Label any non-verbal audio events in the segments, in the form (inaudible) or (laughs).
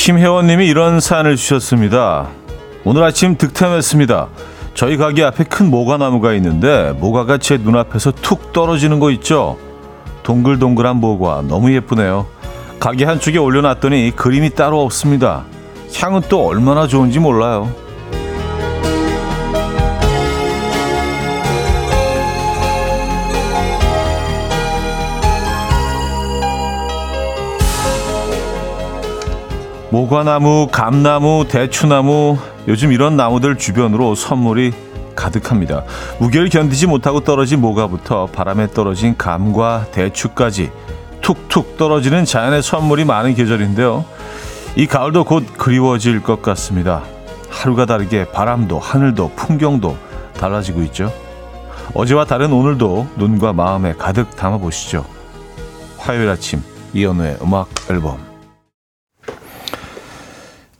심혜원님이 이런 사연을 주셨습니다. 오늘 아침 득템했습니다. 저희 가게 앞에 큰 모과나무가 있는데 모과가 제 눈앞에서 툭 떨어지는 거 있죠? 동글동글한 모과 너무 예쁘네요. 가게 한쪽에 올려놨더니 그림이 따로 없습니다. 향은 또 얼마나 좋은지 몰라요. 모과나무, 감나무, 대추나무, 요즘 이런 나무들 주변으로 선물이 가득합니다. 무게를 견디지 못하고 떨어진 모과부터 바람에 떨어진 감과 대추까지 툭툭 떨어지는 자연의 선물이 많은 계절인데요. 이 가을도 곧 그리워질 것 같습니다. 하루가 다르게 바람도 하늘도 풍경도 달라지고 있죠. 어제와 다른 오늘도 눈과 마음에 가득 담아보시죠. 화요일 아침 이연우의 음악 앨범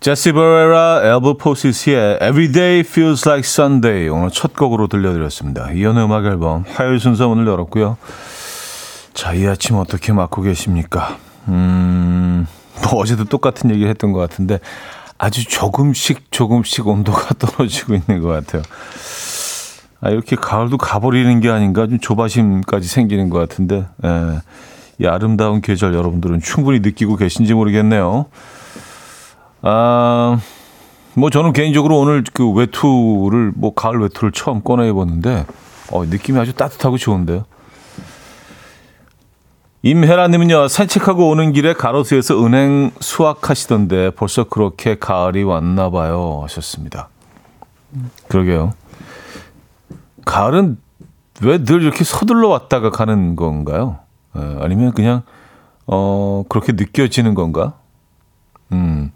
제시 버레라, 엘버 포시스의 Everyday Feels Like Sunday 오늘 첫 곡으로 들려드렸습니다. 이연의 음악 앨범 화요일 순서 오늘 열었고요. 자, 이 아침 어떻게 맞고 계십니까? 음, 뭐 어제도 똑같은 얘기를 했던 것 같은데 아주 조금씩 조금씩 온도가 (laughs) 떨어지고 있는 것 같아요. 아, 이렇게 가을도 가버리는 게 아닌가 좀 조바심까지 생기는 것 같은데 예, 이 아름다운 계절 여러분들은 충분히 느끼고 계신지 모르겠네요. 아, 뭐 저는 개인적으로 오늘 그 외투를 뭐 가을 외투를 처음 꺼내 입었는데 어, 느낌이 아주 따뜻하고 좋은데요. 임혜라님은요 산책하고 오는 길에 가로수에서 은행 수확하시던데 벌써 그렇게 가을이 왔나 봐요 하셨습니다. 그러게요. 가을은 왜 늘 이렇게 서둘러 왔다가 가는 건가요? 에, 아니면 그냥 어 그렇게 느껴지는 건가? 음.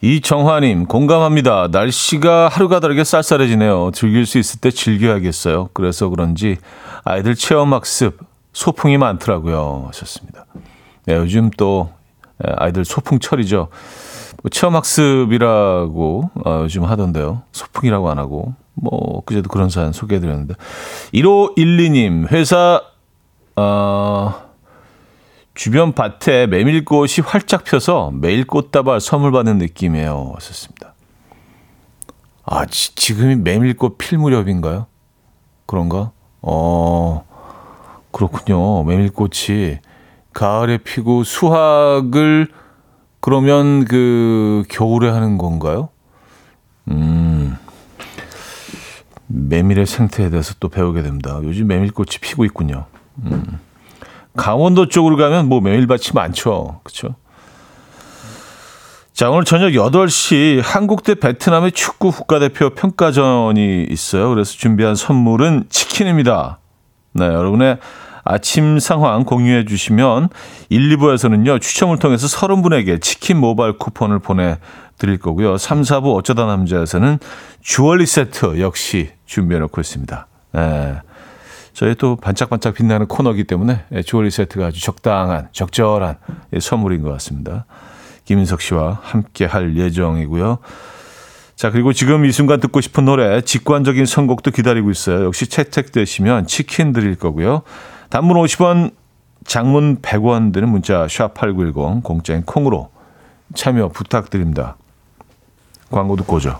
이정화님, 공감합니다. 날씨가 하루가 다르게 쌀쌀해지네요. 즐길 수 있을 때 즐겨야겠어요. 그래서 그런지 아이들 체험학습, 소풍이 많더라고요. 하셨습니다. 네, 요즘 또 아이들 소풍철이죠. 뭐 체험학습이라고 어, 요즘 하던데요. 소풍이라고 안 하고. 뭐, 그제도 그런 사연 소개해드렸는데. 1512님, 회사, 어, 주변 밭에 메밀꽃이 활짝 펴서 매일 꽃다발 선물 받는 느낌이에요. 왔었습니다. 아, 지, 지금이 메밀꽃 필 무렵인가요? 그런가? 어, 그렇군요. 메밀꽃이 가을에 피고 수확을 그러면 그 겨울에 하는 건가요? 음, 메밀의 생태에 대해서 또 배우게 됩니다. 요즘 메밀꽃이 피고 있군요. 음. 강원도 쪽으로 가면 뭐 메밀밭이 많죠. 그렇죠? 자, 오늘 저녁 8시 한국 대 베트남의 축구 국가대표 평가전이 있어요. 그래서 준비한 선물은 치킨입니다. 네, 여러분의 아침 상황 공유해 주시면 1, 2부에서는요, 추첨을 통해서 30분에게 치킨 모바일 쿠폰을 보내 드릴 거고요. 3, 4부 어쩌다 남자에서는 주얼리 세트 역시 준비해 놓고 있습니다. 네. 저희 또 반짝반짝 빛나는 코너기 때문에 주얼리 세트가 아주 적당한, 적절한 선물인 것 같습니다. 김인석 씨와 함께 할 예정이고요. 자, 그리고 지금 이 순간 듣고 싶은 노래, 직관적인 선곡도 기다리고 있어요. 역시 채택되시면 치킨 드릴 거고요. 단문 50원, 장문 100원 드는 문자 샵8910 공짜인 콩으로 참여 부탁드립니다. 광고 듣고 오죠.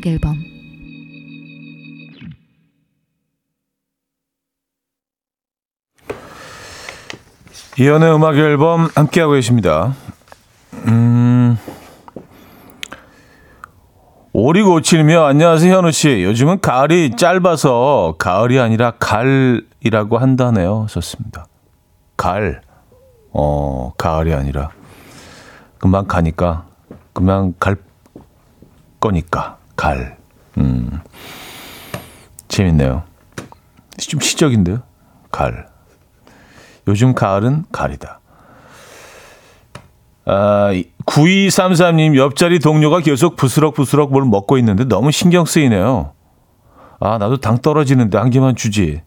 음악 앨범 이연의 음악 앨범 함께하고 계십니다. 음. 5657이며 안녕하세요 현우 씨. 요즘은 가을이 짧아서 가을이 아니라 갈이라고 한다네요. 좋습니다. 갈. 어, 가을이 아니라 금방 가니까 금방 갈 거니까. 갈. 음. 재밌네요. 좀 시적인데요? 갈. 요즘 가을은 가을이다. 아, 9233님, 옆자리 동료가 계속 부스럭부스럭 뭘 먹고 있는데 너무 신경 쓰이네요. 아, 나도 당 떨어지는데 한 개만 주지.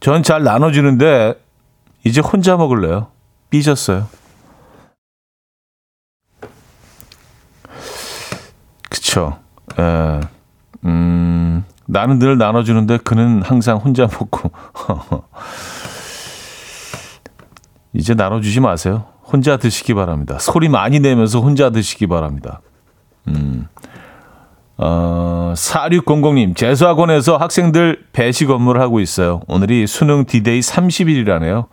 전 잘 나눠주는데 이제 혼자 먹을래요. 삐졌어요. 그쵸. 에, 음, 나는 늘 나눠주는데 그는 항상 혼자 먹고. (laughs) 이제 나눠주지 마세요. 혼자 드시기 바랍니다. 소리 많이 내면서 혼자 드시기 바랍니다. 음. 어, 4600님, 재수학원에서 학생들 배식 업무를 하고 있어요. 오늘이 수능 디데이 30일이라네요.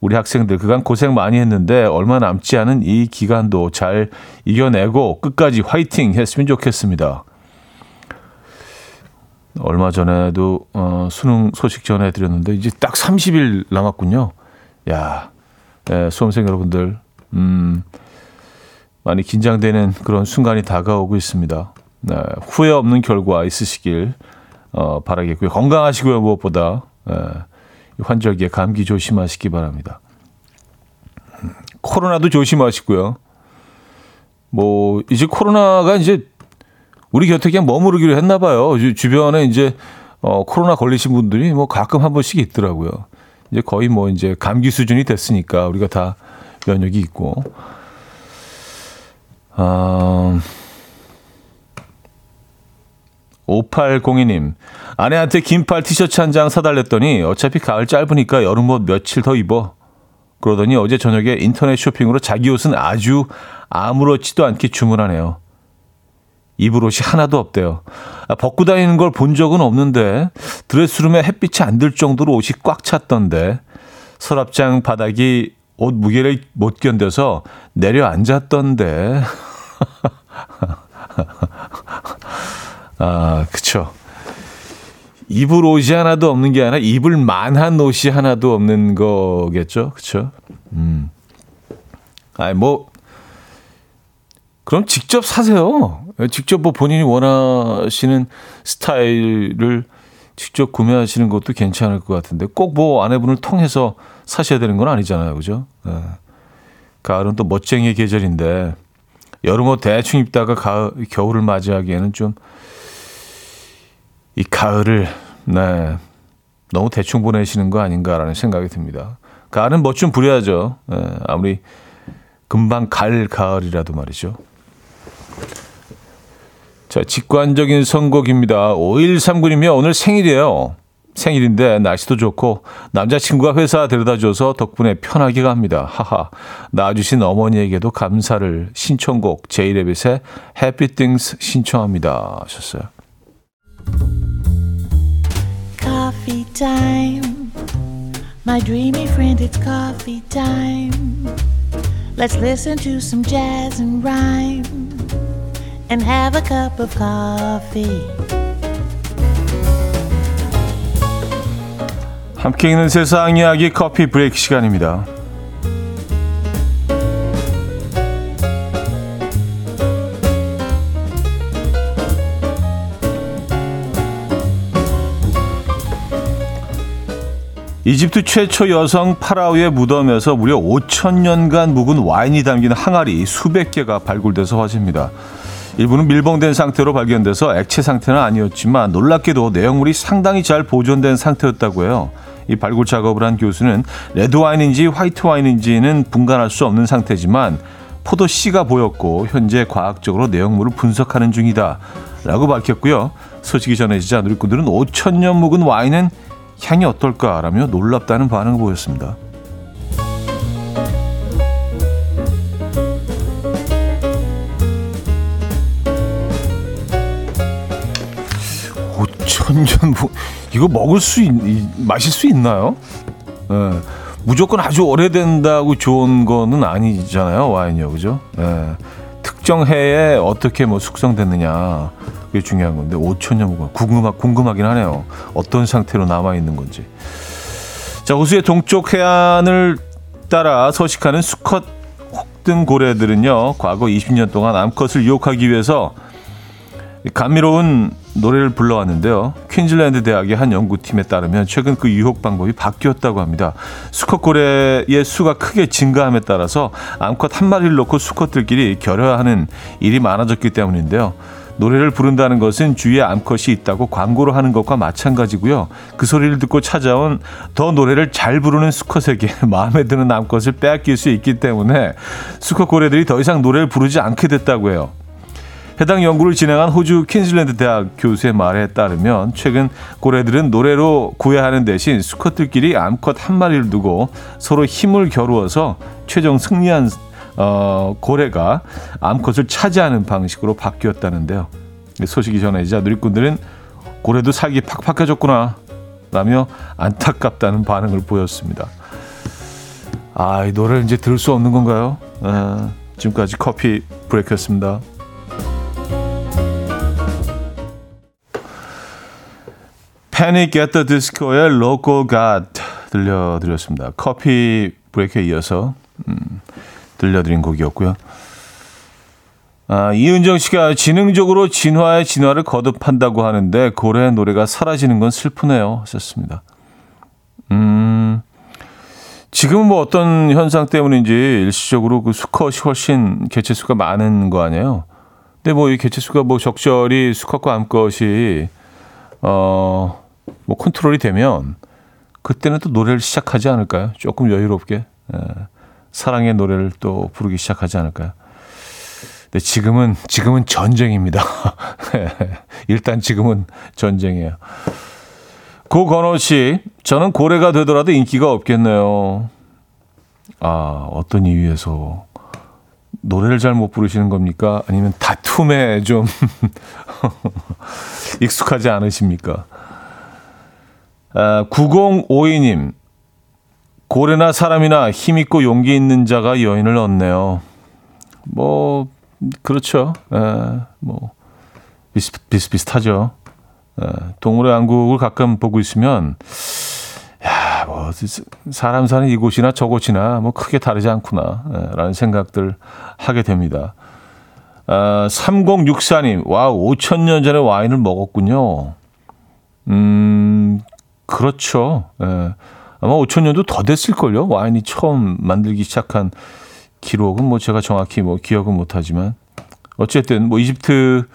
우리 학생들 그간 고생 많이 했는데 얼마 남지 않은 이 기간도 잘 이겨내고 끝까지 화이팅 했으면 좋겠습니다. 얼마 전에도 어, 수능 소식 전해드렸는데 이제 딱 30일 남았군요. 야, 예, 수험생 여러분들, 음, 많이 긴장되는 그런 순간이 다가오고 있습니다. 네, 후회 없는 결과 있으시길 어, 바라겠고요. 건강하시고요, 무엇보다. 예, 환절기에 감기 조심하시기 바랍니다. 코로나도 조심하시고요. 뭐, 이제 코로나가 이제 우리 곁에 그냥 머무르기로 했나 봐요. 주변에 이제 어, 코로나 걸리신 분들이 뭐 가끔 한 번씩 있더라고요. 이제 거의 뭐 이제 감기 수준이 됐으니까 우리가 다 면역이 있고. 아, 5802님, 아내한테 긴팔 티셔츠 한 장 사달랬더니 어차피 가을 짧으니까 여름 옷 며칠 더 입어. 그러더니 어제 저녁에 인터넷 쇼핑으로 자기 옷은 아주 아무렇지도 않게 주문하네요. 입을 옷이 하나도 없대요. 아, 벗고 다니는 걸 본 적은 없는데 드레스룸에 햇빛이 안 들 정도로 옷이 꽉 찼던데 서랍장 바닥이 옷 무게를 못 견뎌서 내려앉았던데. (laughs) 아, 그쵸. 입을 옷이 하나도 없는 게 아니라 입을 만한 옷이 하나도 없는 거겠죠. 그쵸. 음. 아니, 뭐, 그럼 직접 사세요. 직접 뭐 본인이 원하시는 스타일을 직접 구매하시는 것도 괜찮을 것 같은데 꼭 뭐 아내분을 통해서 사셔야 되는 건 아니잖아요. 그죠? 네. 가을은 또 멋쟁이의 계절인데 여름옷 대충 입다가 가을, 겨울을 맞이하기에는 좀 이 가을을 네, 너무 대충 보내시는 거 아닌가라는 생각이 듭니다. 가을은 멋 좀 부려야죠. 네, 아무리 금방 갈 가을이라도 말이죠. 자, 직관적인 선곡입니다. 5139님이 오늘 생일이에요. 생일인데 날씨도 좋고 남자친구가 회사 데려다줘서 덕분에 편하게 갑니다. 하하. 낳아주신 어머니에게도 감사를 신청곡 제이레빗의 Happy Things 신청합니다. 하셨어요. Coffee. My dreamy friend, it's coffee time. Let's listen to some jazz and rhyme. And have a cup of coffee. 함께 있는 세상 이야기 커피 브레이크 시간입니다. 이집트 최초 여성 파라오의 무덤에서 무려 5천 년간 묵은 와인이 담긴 항아리 수백 개가 발굴돼서 화제입니다. 일부는 밀봉된 상태로 발견돼서 액체 상태는 아니었지만 놀랍게도 내용물이 상당히 잘 보존된 상태였다고 해요. 이 발굴 작업을 한 교수는 레드 와인인지 화이트 와인인지는 분간할 수 없는 상태지만 포도 씨가 보였고 현재 과학적으로 내용물을 분석하는 중이다. 라고 밝혔고요. 소식이 전해지자 누리꾼들은 5천 년 묵은 와인은 향이 어떨까라며 놀랍다는 반응을 보였습니다. 5천년 뭐 이거 먹을 수 있, 마실 수 있나요? 예. 무조건 아주 오래된다고 좋은 거는 아니잖아요 와인이요 그죠? 예. 특정 해에 어떻게 뭐 숙성됐느냐 그게 중요한 건데 5천 년 궁금하 궁금하긴 하네요 어떤 상태로 남아 있는 건지 자 호수의 동쪽 해안을 따라 서식하는 수컷 혹등 고래들은요 과거 20년 동안 암컷을 유혹하기 위해서 감미로운 노래를 불러왔는데요. 퀸즐랜드 대학의 한 연구팀에 따르면 최근 그 유혹 방법이 바뀌었다고 합니다. 수컷고래의 수가 크게 증가함에 따라서 암컷 한 마리를 놓고 수컷들끼리 결여하는 일이 많아졌기 때문인데요. 노래를 부른다는 것은 주위에 암컷이 있다고 광고를 하는 것과 마찬가지고요. 그 소리를 듣고 찾아온 더 노래를 잘 부르는 수컷에게 (laughs) 마음에 드는 암컷을 빼앗길 수 있기 때문에 수컷 고래들이 더 이상 노래를 부르지 않게 됐다고 해요. 해당 연구를 진행한 호주 퀸즐랜드 대학 교수의 말에 따르면 최근 고래들은 노래로 구애하는 대신 수컷들끼리 암컷 한 마리를 두고 서로 힘을 겨루어서 최종 승리한 어, 고래가 암컷을 차지하는 방식으로 바뀌었다는데요. 소식이 전해지자 누리꾼들은 고래도 살기 팍팍해졌구나 라며 안타깝다는 반응을 보였습니다. 아, 이 노래를 이제 들을 수 없는 건가요? 아, 지금까지 coffee break였습니다. Panic! at the Disco의 Local God 들려드렸습니다. coffee break에 이어서 음, 들려드린 곡이었고요. 아, 이은정 씨가 지능적으로 진화의 진화를 거듭한다고 하는데 고래의 노래가 사라지는 건 슬프네요. 하셨습니다. 음, 지금은 뭐 어떤 현상 때문인지 일시적으로 그 수컷이 훨씬 개체수가 많은 거 아니에요? 근데 뭐 이 개체수가 뭐 적절히 수컷과 암컷이 어, 뭐 컨트롤이 되면 그때는 또 노래를 시작하지 않을까요? 조금 여유롭게. 예. 사랑의 노래를 또 부르기 시작하지 않을까요? 근데 지금은 지금은 전쟁입니다. (laughs) 일단 지금은 전쟁이에요. 고건호 씨, 저는 고래가 되더라도 인기가 없겠네요. 아, 어떤 이유에서 노래를 잘 못 부르시는 겁니까? 아니면 다툼에 좀 (laughs) 익숙하지 않으십니까? 아, 9052님, 고래나 사람이나 힘있고 용기 있는 자가 여인을 얻네요. 뭐, 그렇죠. 에, 뭐, 비슷, 비슷비슷하죠. 에, 동물의 왕국을 가끔 보고 있으면, 야, 뭐, 사람 사는 이곳이나 저곳이나 뭐 크게 다르지 않구나, 에, 라는 생각들 하게 됩니다. 아, 3064님, 와, 5천년 전에 와인을 먹었군요. 음, 그렇죠. 에. 아마 5천 년도 더 됐을걸요. 와인이 처음 만들기 시작한 기록은 뭐 제가 정확히 뭐 기억은 못하지만 어쨌든 뭐 이집트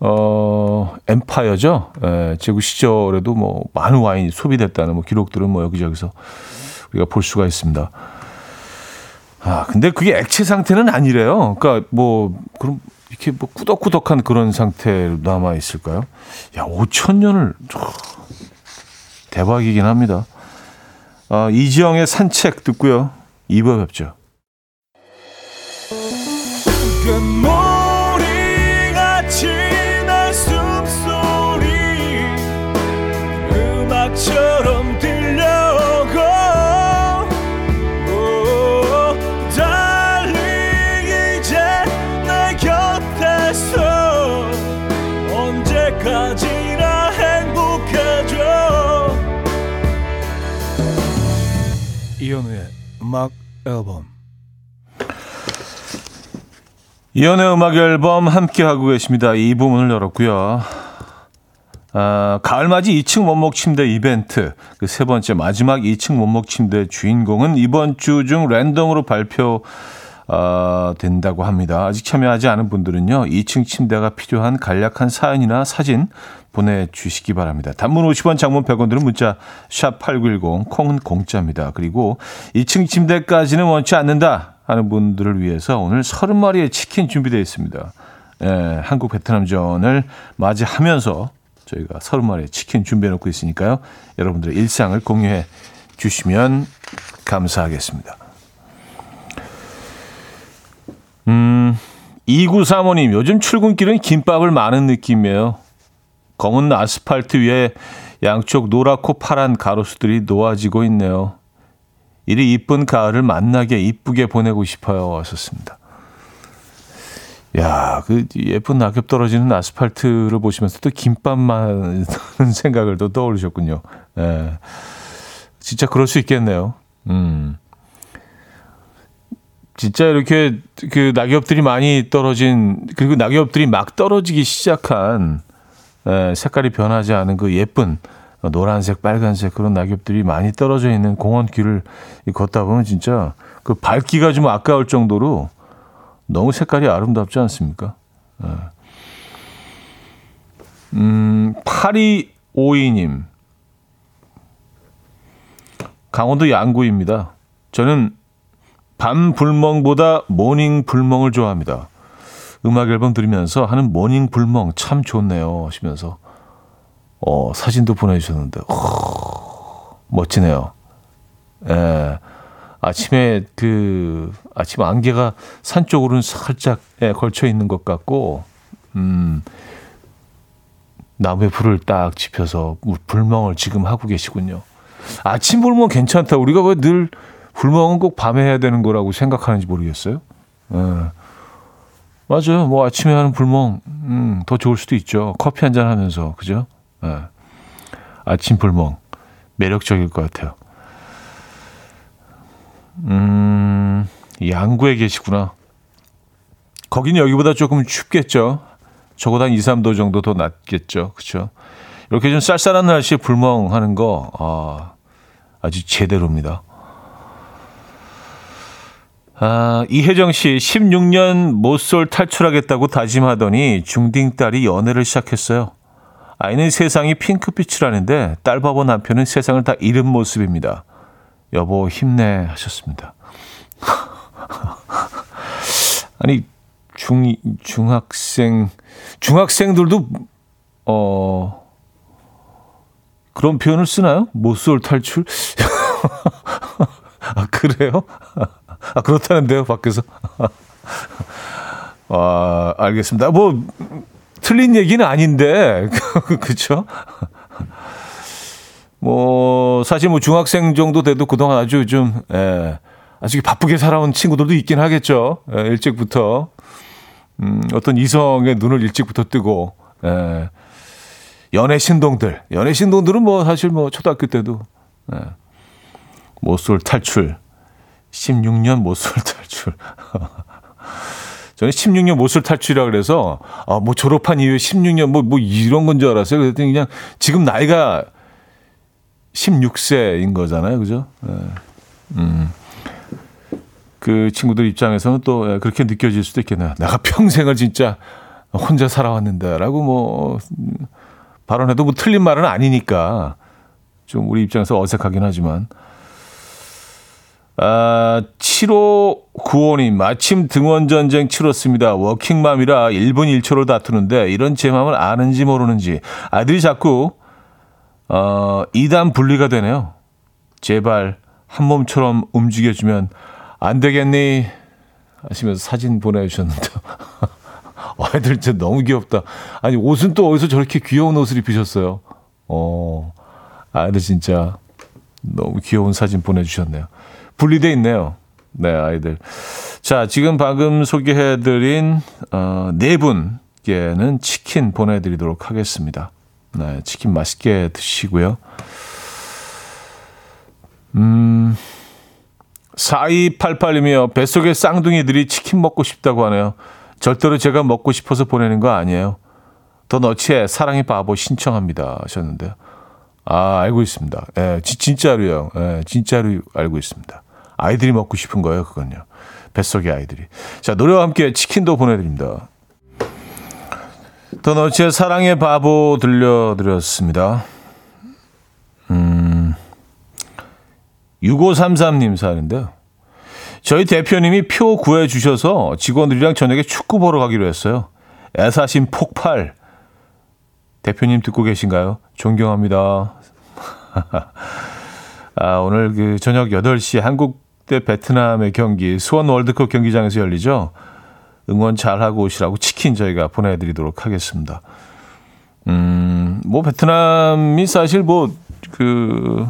어 엠파이어죠. 예, 제국 시절에도 뭐 많은 와인이 소비됐다는 뭐 기록들은 뭐 여기저기서 우리가 볼 수가 있습니다. 아 근데 그게 액체 상태는 아니래요. 그러니까 뭐 그럼 이렇게 뭐 꾸덕꾸덕한 그런 상태로 남아 있을까요? 야 5천 년을 대박이긴 합니다. 어, 이지영의 산책 듣고요. 2부 뵙죠. 이현우의 음악 앨범 이현우의 음악 앨범 함께 하고 계십니다. 이 부분을 열었고요. 아, 가을맞이 2층 원목 침대 이벤트 그 세 번째 마지막 2층 원목 침대 주인공은 이번 주 중 랜덤으로 발표 어, 된다고 합니다. 아직 참여하지 않은 분들은요. 2층 침대가 필요한 간략한 사연이나 사진 보내주시기 바랍니다. 단문 50원, 장문 100원 들은 문자 샵 8910, 콩은 공짜입니다. 그리고 2층 침대까지는 원치 않는다 하는 분들을 위해서 오늘 30마리의 치킨 준비되어 있습니다. 예, 한국 베트남전을 맞이하면서 저희가 30마리의 치킨 준비해 놓고 있으니까요. 여러분들의 일상을 공유해 주시면 감사하겠습니다. 음, 2935님, 요즘 출근길은 김밥을 많은 느낌이에요. 검은 아스팔트 위에 양쪽 노랗고 파란 가로수들이 놓아지고 있네요. 이리 이쁜 가을을 만나게 이쁘게 보내고 싶어요. 왔었습니다. 야, 그 예쁜 낙엽 떨어지는 아스팔트를 보시면서 또 김밥만 (laughs) 생각을 또 떠올리셨군요. 예. 진짜 그럴 수 있겠네요. 음. 진짜 이렇게 그 낙엽들이 많이 떨어진 그리고 낙엽들이 막 떨어지기 시작한 에, 색깔이 변하지 않은 그 예쁜 노란색, 빨간색 그런 낙엽들이 많이 떨어져 있는 공원 길을 걷다 보면 진짜 그 밟기가 좀 아까울 정도로 너무 색깔이 아름답지 않습니까? 에. 음, 8252님. 강원도 양구입니다. 저는 밤 불멍보다 모닝 불멍을 좋아합니다. 음악 앨범 들으면서 하는 모닝 불멍 참 좋네요 하시면서 어, 사진도 보내주셨는데 오, 멋지네요. 예, 아침에 그 아침 안개가 산 쪽으로는 살짝 예, 걸쳐 있는 것 같고 음, 나무에 불을 딱 지펴서 불멍을 지금 하고 계시군요. 아침 불멍 괜찮다. 우리가 왜 늘 불멍은 꼭 밤에 해야 되는 거라고 생각하는지 모르겠어요. 예. 맞아요. 뭐 아침에 하는 불멍, 음, 더 좋을 수도 있죠. 커피 한 잔 하면서, 그죠? 예. 아침 불멍. 매력적일 것 같아요. 음, 양구에 계시구나. 거기는 여기보다 조금 춥겠죠. 적어도 한 2, 3도 정도 더 낮겠죠. 그렇죠? 이렇게 좀 쌀쌀한 날씨에 불멍하는 거 아, 아주 제대로입니다. 아, 이혜정 씨 16년 모쏠 탈출하겠다고 다짐하더니 중딩 딸이 연애를 시작했어요. 아이는 세상이 핑크빛이라는데 딸 바보 남편은 세상을 다 잃은 모습입니다. 여보 힘내 하셨습니다. (laughs) 아니 중 중학생 중학생들도 어 그런 표현을 쓰나요? 모쏠 탈출? (laughs) 아 그래요? (laughs) 아 그렇다는데요 밖에서. (laughs) 아 알겠습니다. 뭐 틀린 얘기는 아닌데 (laughs) 그렇죠? 뭐 사실 뭐 중학생 정도 돼도 그동안 아주 좀 예, 아주 바쁘게 살아온 친구들도 있긴 하겠죠. 예, 일찍부터 음, 어떤 이성의 눈을 일찍부터 뜨고 예, 연애 신동들, 연애 신동들은 뭐 사실 뭐 초등학교 때도 예, 모쏠 탈출, 16년 모쏠 (laughs) 탈출. 저는 16년 모쏠 탈출이라 그래서 아, 뭐 졸업한 이후에 16년 뭐, 뭐 이런 건 줄 알았어요. 그랬더니 그냥 지금 나이가 16세인 거잖아요. 그죠? 예. 음. 그 친구들 입장에서는 또 예, 그렇게 느껴질 수도 있겠네요. 내가 평생을 진짜 혼자 살아왔는데 라고 뭐 발언해도 뭐 틀린 말은 아니니까 좀 우리 입장에서 어색하긴 하지만 아, 7595님, 마침 등원전쟁 치렀습니다. 워킹맘이라 1분 1초로 다투는데 이런 제 마음을 아는지 모르는지 아들이 자꾸 어, 이단 분리가 되네요. 제발 한 몸처럼 움직여주면 안 되겠니? 하시면서 사진 보내주셨는데. 아이들 (laughs) 진짜 너무 귀엽다. 아니, 옷은 또 어디서 저렇게 귀여운 옷을 입으셨어요? 어, 아이들 진짜 너무 귀여운 사진 보내주셨네요. 분리돼 있네요. 네, 아이들. 자, 지금 방금 소개해드린, 어, 네 분께는 치킨 보내드리도록 하겠습니다. 네, 치킨 맛있게 드시고요. 음, 4288이며 뱃속의 쌍둥이들이 치킨 먹고 싶다고 하네요. 절대로 제가 먹고 싶어서 보내는 거 아니에요. 더 너치의 사랑의 바보 신청합니다 하셨는데요. 아, 알고 있습니다. 예, 지, 진짜로요. 예, 진짜로 알고 있습니다. 아이들이 먹고 싶은 거예요, 그건요. 뱃속의 아이들이. 자, 노래와 함께 치킨도 보내드립니다. 더 너치의 사랑의 바보 들려드렸습니다. 음, 6533님 사는데요. 저희 대표님이 표 구해주셔서 직원들이랑 저녁에 축구 보러 가기로 했어요. 애사심 폭발. 대표님 듣고 계신가요? 존경합니다. (laughs) 아, 오늘 그 저녁 8시 한국 대 베트남의 경기 수원 월드컵 경기장에서 열리죠. 응원 잘 하고 오시라고 치킨 저희가 보내드리도록 하겠습니다. 음, 뭐 베트남이 사실 뭐 그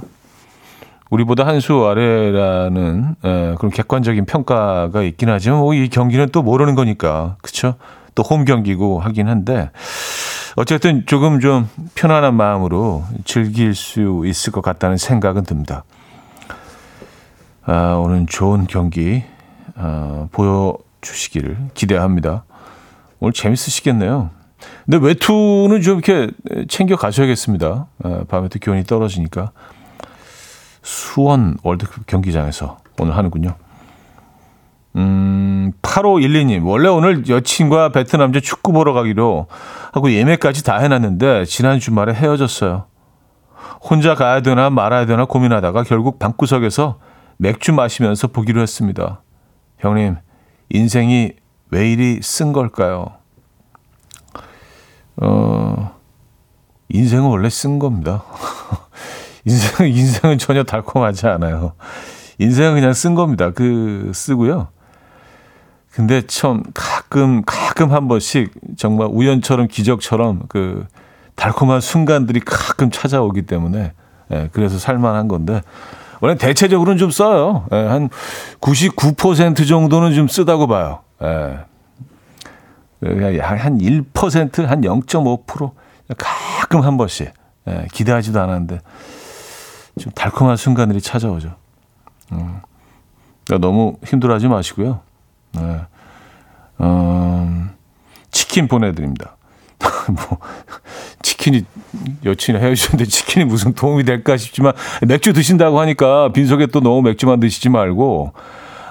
우리보다 한 수 아래라는 에, 그런 객관적인 평가가 있긴 하지만 뭐 이 경기는 또 모르는 거니까 그렇죠. 또 홈 경기고 하긴 한데 어쨌든 조금 좀 편안한 마음으로 즐길 수 있을 것 같다는 생각은 듭니다. 아, 오늘 좋은 경기 어, 보여주시기를 기대합니다. 오늘 재밌으시겠네요. 근데 외투는 좀 이렇게 챙겨 가셔야겠습니다. 어, 밤에 또 기온이 떨어지니까. 수원 월드컵 경기장에서 오늘 하는군요. 음, 8512님. 원래 오늘 여친과 베트남제 축구 보러 가기로 하고 예매까지 다 해놨는데 지난 주말에 헤어졌어요. 혼자 가야 되나 말아야 되나 고민하다가 결국 방구석에서 맥주 마시면서 보기로 했습니다. 형님, 인생이 왜 이리 쓴 걸까요? 어, 인생은 원래 쓴 겁니다. (laughs) 인생, 인생은 전혀 달콤하지 않아요. 인생은 그냥 쓴 겁니다. 그, 쓰고요. 근데 참 가끔, 가끔 한 번씩 정말 우연처럼 기적처럼 그 달콤한 순간들이 가끔 찾아오기 때문에 예, 그래서 살만한 건데 원래 대체적으로는 좀 써요. 예, 한 99% 정도는 좀 쓰다고 봐요. 예. 한 1%, 한 0.5% 가끔 한 번씩 예, 기대하지도 않았는데 좀 달콤한 순간들이 찾아오죠. 음, 그러니까 너무 힘들어하지 마시고요. 네. 음, 치킨 보내드립니다. (laughs) 뭐 치킨이 여친이 헤어지는데 치킨이 무슨 도움이 될까 싶지만 맥주 드신다고 하니까 빈속에 또 너무 맥주만 드시지 말고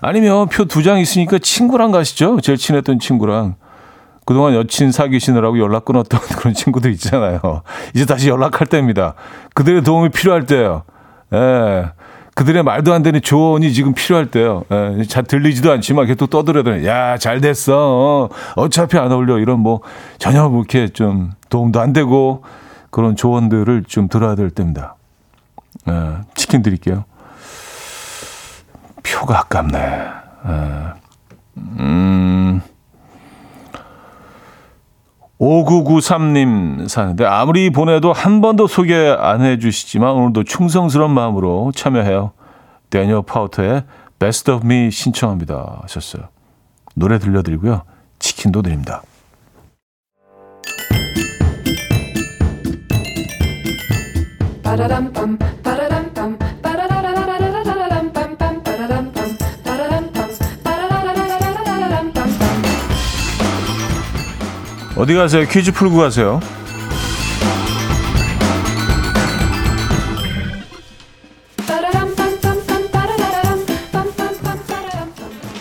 아니면 표 두 장 있으니까 친구랑 가시죠. 제일 친했던 친구랑. 그동안 여친 사귀시느라고 연락 끊었던 (laughs) 그런 친구들 있잖아요. 이제 다시 연락할 때입니다. 그들의 도움이 필요할 때예요. 예. 그들의 말도 안 되는 조언이 지금 필요할 때요. 예, 잘 들리지도 않지만 계속 떠들어도 야, 잘 됐어. 어, 차피 안 어울려. 이런 뭐 전혀 뭐 이렇게 좀 도움도 안 되고 그런 조언들을 좀 들어야 될 때입니다. 예, 치킨 드릴게요. 표가 아깝네. 예. 음. 5993님 사는데 아무리 보내도 한 번도 소개 안 해주시지만 오늘도 충성스러운 마음으로 참여해요. 데니어 파우터의 Best of Me 신청합니다 하셨어요. 노래 들려드리고요. 치킨도 드립니다. 어디 가세요? 퀴즈 풀고 가세요.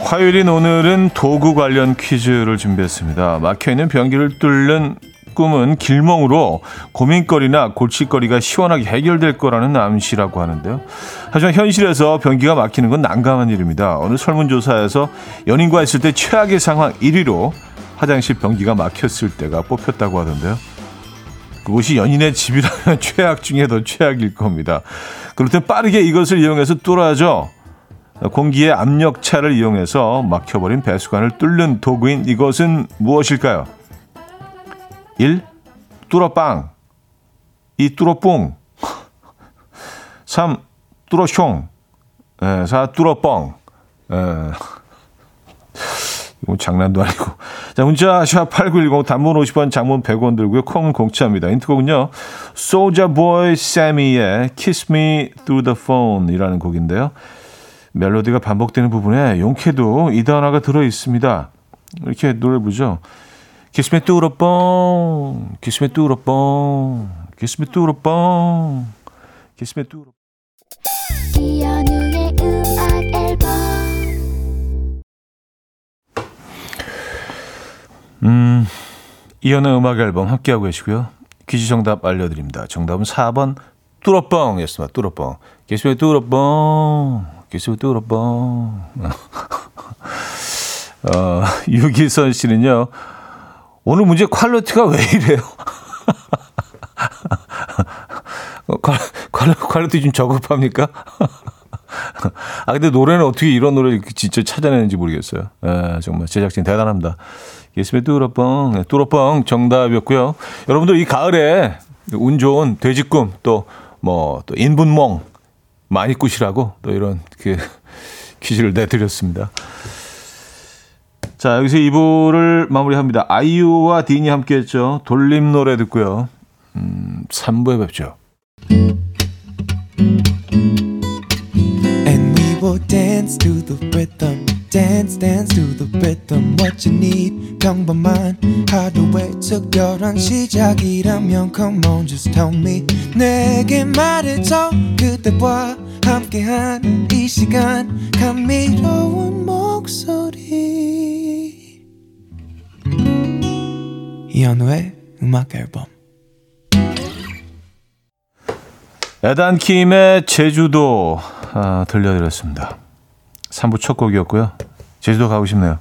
화요일인 오늘은 도구 관련 퀴즈를 준비했습니다. 막혀있는 변기를 뚫는 꿈은 길멍으로 고민거리나 골칫거리가 시원하게 해결될 거라는 암시라고 하는데요. 하지만 현실에서 변기가 막히는 건 난감한 일입니다. 어느 설문조사에서 연인과 있을 때 최악의 상황 1위로 화장실 변기가 막혔을 때가 뽑혔다고 하던데요. 그곳이 연인의 집이라면 (laughs) 최악 중에도 최악일 겁니다. 그럴 땐 빠르게 이것을 이용해서 뚫어야죠. 공기의 압력차를 이용해서 막혀버린 배수관을 뚫는 도구인 이것은 무엇일까요? 1. 뚫어빵 2. 뚫어뿡 3. 뚫어숑 4. 뚫어뻥 이건 장난도 아니고. 자, 문자 샵8910 단문 50원, 장문 100원 들고요. 콩은 공짜입니다. 인트곡은요. Boy Sammy의 Kiss Me Through the Phone 이라는 곡인데요. 멜로디가 반복되는 부분에 용케도 이 단어가 들어 있습니다. 이렇게 노래 부르죠. Phone, kiss me through the phone, kiss me through the phone. 음, 이현우의 음악 앨범 함께하고 계시고요. 퀴즈 정답 알려드립니다. 정답은 4번 뚜러뻥이었습니다. 뚜러뻥. 계속해 뚜러뻥. 계속해 뚜러뻥. 어, 유기선 씨는요. 오늘 문제 quality가 왜 이래요? 퀄, quality 좀 저급합니까? 아, 근데 노래는 어떻게 이런 노래를 진짜 찾아내는지 모르겠어요. 에, 정말 제작진 대단합니다. 예스의 뚜러뻥, 뚜러뻥 정답이었고요. 여러분들 이 가을에 운 좋은 돼지꿈 또 뭐또 인분몽 많이 꾸시라고 또 이런 그 (laughs) 퀴즈를 내드렸습니다. 자, 여기서 2부를 마무리합니다. 아이유와 딘이 함께 했죠. 돌림 노래 듣고요. 음, 3부에 뵙죠. dance to the rhythm dance dance to the rhythm what you need 평범한 하루의 특별한 시작이라면 come on just tell me 내게 말해줘 그대와 함께한 이 시간 감미 이현우의 음악 앨범 에단 킴의 제주도 아, 들려드렸습니다. 3부 첫 곡이었고요. 제주도 가고 싶네요.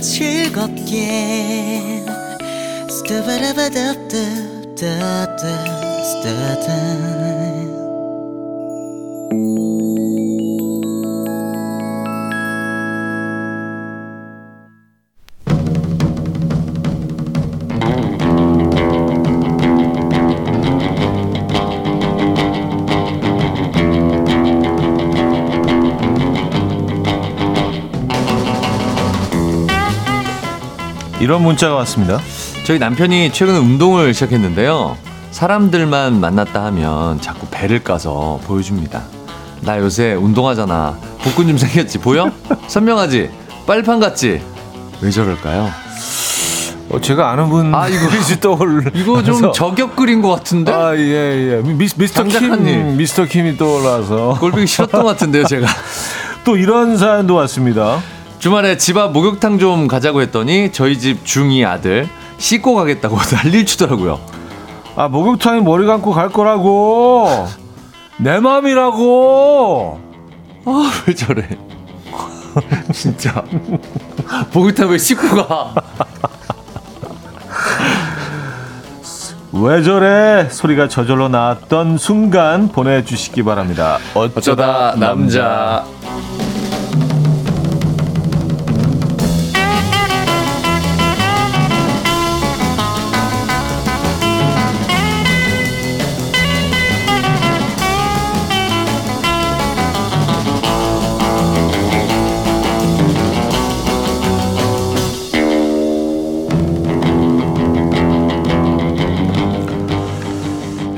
즐겁게. 스타바라바답답답답답 이런 문자가 왔습니다. 저희 남편이 최근 운동을 시작했는데요. 사람들만 만났다 하면 자꾸 배를 까서 보여줍니다. 나 요새 운동하잖아. 복근 좀 생겼지? 보여? (laughs) 선명하지? 빨판 같지? 왜 저럴까요? 어, 제가 아는 분 아, 이거- (laughs) 떠올 이거 좀 저격 그린 것 같은데? 아, 예, 예. 미, 미스터 킴. 미스터 킴이 떠올라서 꼴보기 싫었던 것 같은데요, 제가. (laughs) 또 이런 사연도 왔습니다. 주말에 집 앞 목욕탕 좀 가자고 했더니 저희 집 중2 아들 씻고 가겠다고 (laughs) 난리를 치더라고요. 아, 목욕탕에 머리 감고 갈 거라고. 내 맘이라고. 아, 왜 저래? (laughs) 진짜. 목욕탕 왜 씻고 가? 왜 저래? 소리가 저절로 나왔던 순간 보내주시기 바랍니다. 어쩌다 남자. 자,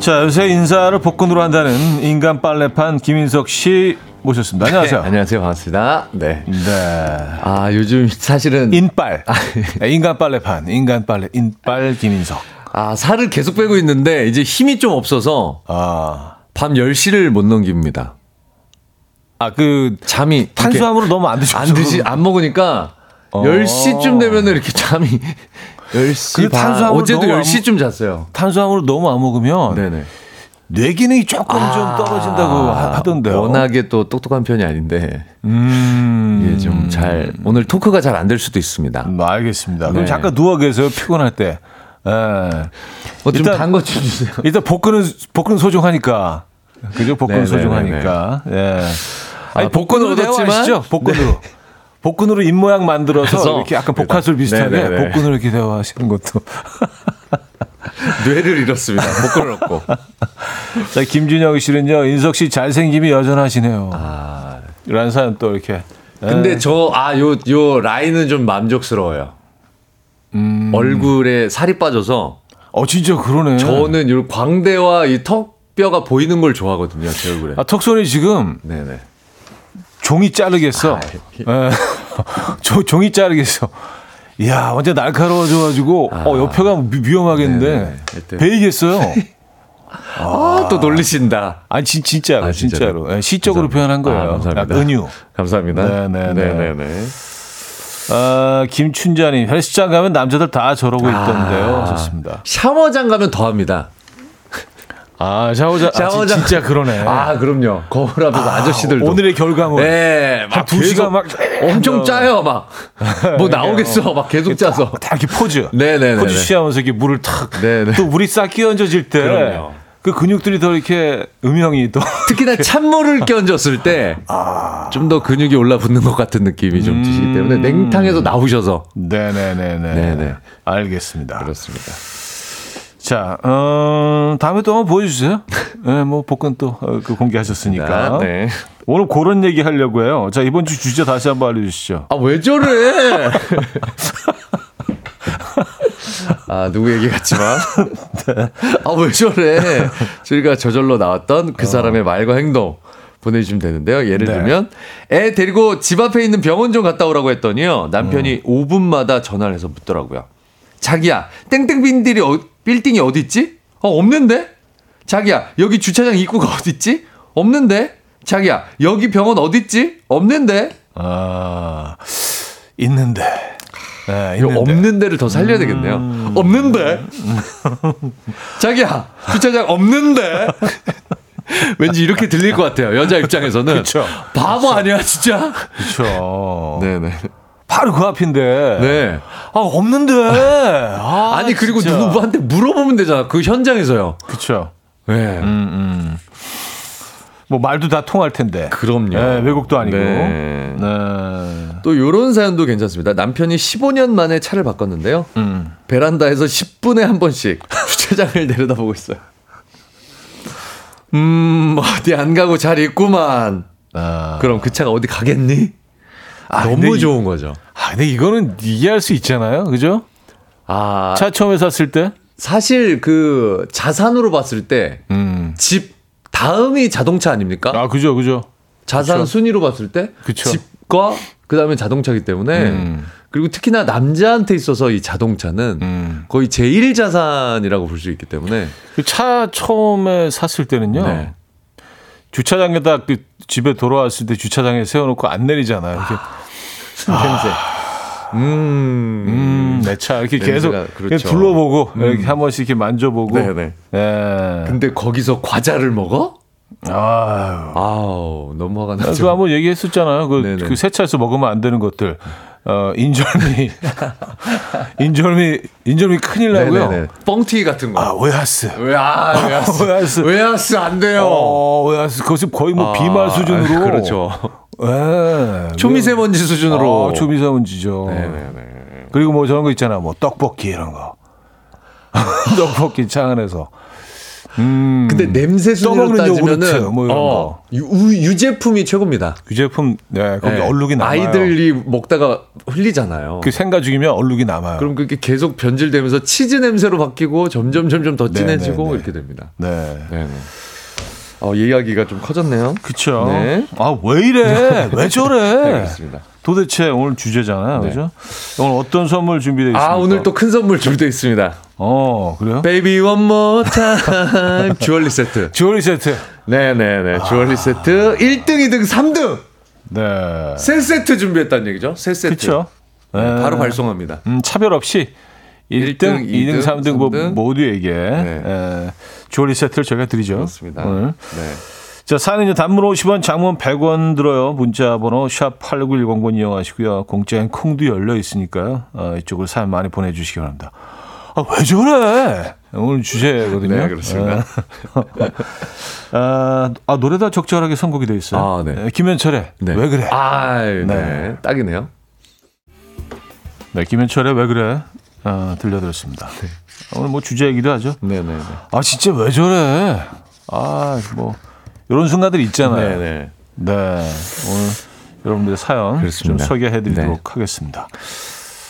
요새 인사를 복근으로 한다는 인간 빨래판 김인석 씨 모셨습니다. 안녕하세요. 네, 안녕하세요. 반갑습니다. 네. 네. 아, 요즘 사실은 인빨. 네, 인간 빨래판. 인간 빨래. 인빨 김인석. 아, 살을 계속 빼고 있는데 이제 힘이 좀 없어서 아. 밤 10시를 못 넘깁니다. 아, 그, 잠이 탄수화물을 너무 안 드셔서. 안 드시 안 먹으니까 어. 10시쯤 되면 이렇게 잠이 10시 그반 탄수화물 어제도 너무 안 10시쯤 잤어요. 탄수화물을 너무 안 먹으면 네네. 뇌 기능이 조금 좀 떨어진다고 하- 하던데요. 아, 워낙에 또 똑똑한 편이 아닌데 음. 이게 좀잘 오늘 토크가 잘 안 될 수도 있습니다. 음, 알겠습니다. 그럼 네. 잠깐 누워 계세요. 피곤할 때. 예. 뭐좀 일단- 단거 좀 주세요. (laughs) 일단 복근은 복근은 소중하니까 그죠? 복근 네네네네. 소중하니까. 예. 아니, 아, 복근으로 복근으로 대화하시죠? 복근으로. 복근으로 입 모양 만들어서 이렇게 약간 복화술 비슷하게 네네네. 복근으로 이렇게 대화하시는 것도. (laughs) 뇌를 잃었습니다. 복근을 얻고. (laughs) 자, 김준영 씨는요, 인석 씨 잘생김이 여전하시네요. 아, 이런 사연 또 이렇게. 근데 예. 저, 아, 요, 요 라인은 좀 만족스러워요. 음. 얼굴에 살이 빠져서 어, 진짜 그러네. 저는 요 광대와 이 턱뼈가 보이는 걸 좋아하거든요, 제 얼굴에. 아, 턱선이 지금 네네. 종이 자르겠어. 아, 예. (laughs) 조- 종이 자르겠어. 이야, 완전 날카로워져가지고, 어, 옆에가 위- 위험하겠는데. (laughs) 아. 네네. 하여튼. 베이겠어요. 아, 또 놀리신다. 아니, 진, 진짜로, 아, 진짜로? 진짜로. 예, 시적으로 표현한 거예요. 아, 감사합니다. 은유. 감사합니다. 네네네. 아, 김춘자님, 헬스장 가면 남자들 다 저러고 있던데요. 아. 좋습니다. 샤워장 가면 더 합니다. 아, 샤워장, 아, 진- 샤워장. 진짜 그러네. 아, 그럼요. 거울 앞에서 아, 저씨들도 오늘의 결과물. 네, 한두 시간 막 엄청 짜요, 막. (laughs) 뭐 나오겠어, 막 계속 짜서. 다 이렇게 포즈. 네네네. 포즈 취하면서 이렇게 물을 탁. 네네. 또 물이 싹 끼얹어질 때. 그럼요. 그 근육들이 더 이렇게 음영이 또. (laughs) 특히나 찬물을 끼얹었을 때 좀더 근육이 올라붙는 것 같은 느낌이 좀 드시기 때문에 냉탕에서 나오셔서 네네네네. 네네. 알겠습니다. 그렇습니다. 자, 어, 다음에 또 한번 보여주세요. (laughs) 네, 뭐, 복근 또, 어, 그 공개하셨으니까. 네. 오늘 그런 얘기 하려고 해요. 자, 이번 주 주제 다시 한번 알려주시죠. 아, 왜 저래? (laughs) 아, 누구 얘기 같지만. (laughs) 아, 왜 저래? 저희가 저절로 나왔던 그 사람의 말과 행동 보내주시면 되는데요. 예를 네. 들면, 애 데리고 집 앞에 있는 병원 좀 갔다 오라고 했더니요. 남편이 5분마다 전화를 해서 묻더라고요. 자기야, 땡땡 빈들이 어, 빌딩이 어딨지? 어, 없는데? 자기야, 여기 주차장 입구가 (laughs) 어딨지? 없는데? 자기야, 여기 병원 어딨지? 없는데? 아, 있는데. 네, 있는데. 없는 데를 더 살려야 되겠네요. 없는데? 자기야, 주차장 없는데? (laughs) 왠지 이렇게 들릴 것 같아요. 여자 입장에서는. 그쵸. 바보 아니야, 진짜? 그렇죠. 네네. 바로 그 앞인데. 네. 아, 없는데. (laughs) 아, 아니, 그리고 진짜. 누구한테 물어보면 되잖아. 그 현장에서요. 그쵸. 네. 음, 음. 뭐 말도 다 통할 텐데. 그럼요. 네, 외국도 아니고. 네. 네. 또 요런 사연도 괜찮습니다. 남편이 15년 만에 차를 바꿨는데요. 음. 베란다에서 10분에 한 번씩 (laughs) 주차장을 내려다보고 있어요. 음, 어디 안 가고 잘 있구만. 아. 그럼 그 차가 어디 가겠니? 아, 너무 이- 좋은 거죠. 아, 근데 이거는 이해할 수 있잖아요. 그죠? 아, 차 처음에 샀을 때. 사실 그 자산으로 봤을 때집 음. 다음이 자동차 아닙니까? 아, 그죠, 그죠. 자산 그쵸. 순위로 봤을 때 그쵸. 집과 그다음에 자동차기 때문에 음. 그리고 특히나 남자한테 있어서 이 자동차는 음. 거의 제1 자산이라고 볼 수 있기 때문에 그 차 처음에 샀을 때는요. 네. 주차장에다 그 집에 돌아왔을 때 주차장에 세워놓고 안 내리잖아요. 이렇게 냄새. 음. 음, 내차 이렇게 계속 그렇죠. 둘러보고 이렇게 한 번씩 이렇게 만져보고. 네네. 예. 근데 거기서 과자를 먹어? 아유. 아우 너무 화가 그거 나죠. 한번 얘기했었잖아요. 그. 그 세차에서 먹으면 안 되는 것들. 어, 인절미. (laughs) 인절미, 인절미 큰일 나고요. 네네네. 뻥튀기 같은 거. 아, 오야스. 왜아 왜아스 오야스. (laughs) 왜아스 안 돼요. 어, 오야스. 그것이 거의 뭐 비말 수준으로. 아, 그렇죠. 예. 초미세먼지 수준으로. 아, 초미세먼지죠. 네네네. 그리고 뭐 저런 거 있잖아. 뭐 떡볶이 이런 거. (laughs) 떡볶이 차 안에서. 음. 근데 냄새 순으로 따지면은 뭐 이런 어, 유, 유제품이 최고입니다. 그 제품, 네, 거기 네. 얼룩이 남아요. 아이들이 먹다가 흘리잖아요. 그 생가 죽이면 얼룩이 남아요. 그럼 그게 계속 변질되면서 치즈 냄새로 바뀌고 점점 점점 더 네, 진해지고 네, 네. 이렇게 됩니다. 네. 네. 어, 이야기가 좀 커졌네요. 그쵸. 네. 아, 왜 이래? (laughs) 왜 저래? 알겠습니다. 도대체 오늘 주제잖아요. 네. 그죠? 오늘 어떤 선물 준비되어 있습니까? 아, 오늘 또 큰 선물 준비되어 있습니다. 어, 그래요? Baby one more time. (laughs) 주얼리 세트. 주얼리 세트. 네네네. 주얼리 세트 1등, 2등, 3등. 네. 세 세트 준비했다는 얘기죠. 세 세트. 그쵸. 네, 네. 바로 발송합니다. 음, 차별 없이 1등, 1등, 2등, 2등, 3등 뭐 3등. 모두에게 에, 주얼리 세트를 저희가 드리죠. 그렇습니다. 오늘. 네. 자, 사연은요, 단문 50원, 장문 100원 들어요. 문자 번호 샵 8910번 이용하시고요. 공짜인 콩도 열려 있으니까요. 어, 이쪽으로 사연 많이 보내 주시기 바랍니다. 아, 왜 저래? 오늘 주제거든요. 네, 그렇습니다. 아, 아, 노래 다 적절하게 선곡이 돼 있어요. 아, 네. 김현철의 네. 왜 그래? 아, 네. 네. 딱이네요. 네, 김현철의 왜 그래? 아, 들려드렸습니다. 오늘 뭐 주제 얘기도 하죠. 네, 네, 네. 아, 진짜 왜 저래? 아, 뭐 이런 순간들 있잖아요. 네, 네. 네, 오늘 여러분들의 사연 그렇습니다. 좀 소개해드리도록 네. 하겠습니다.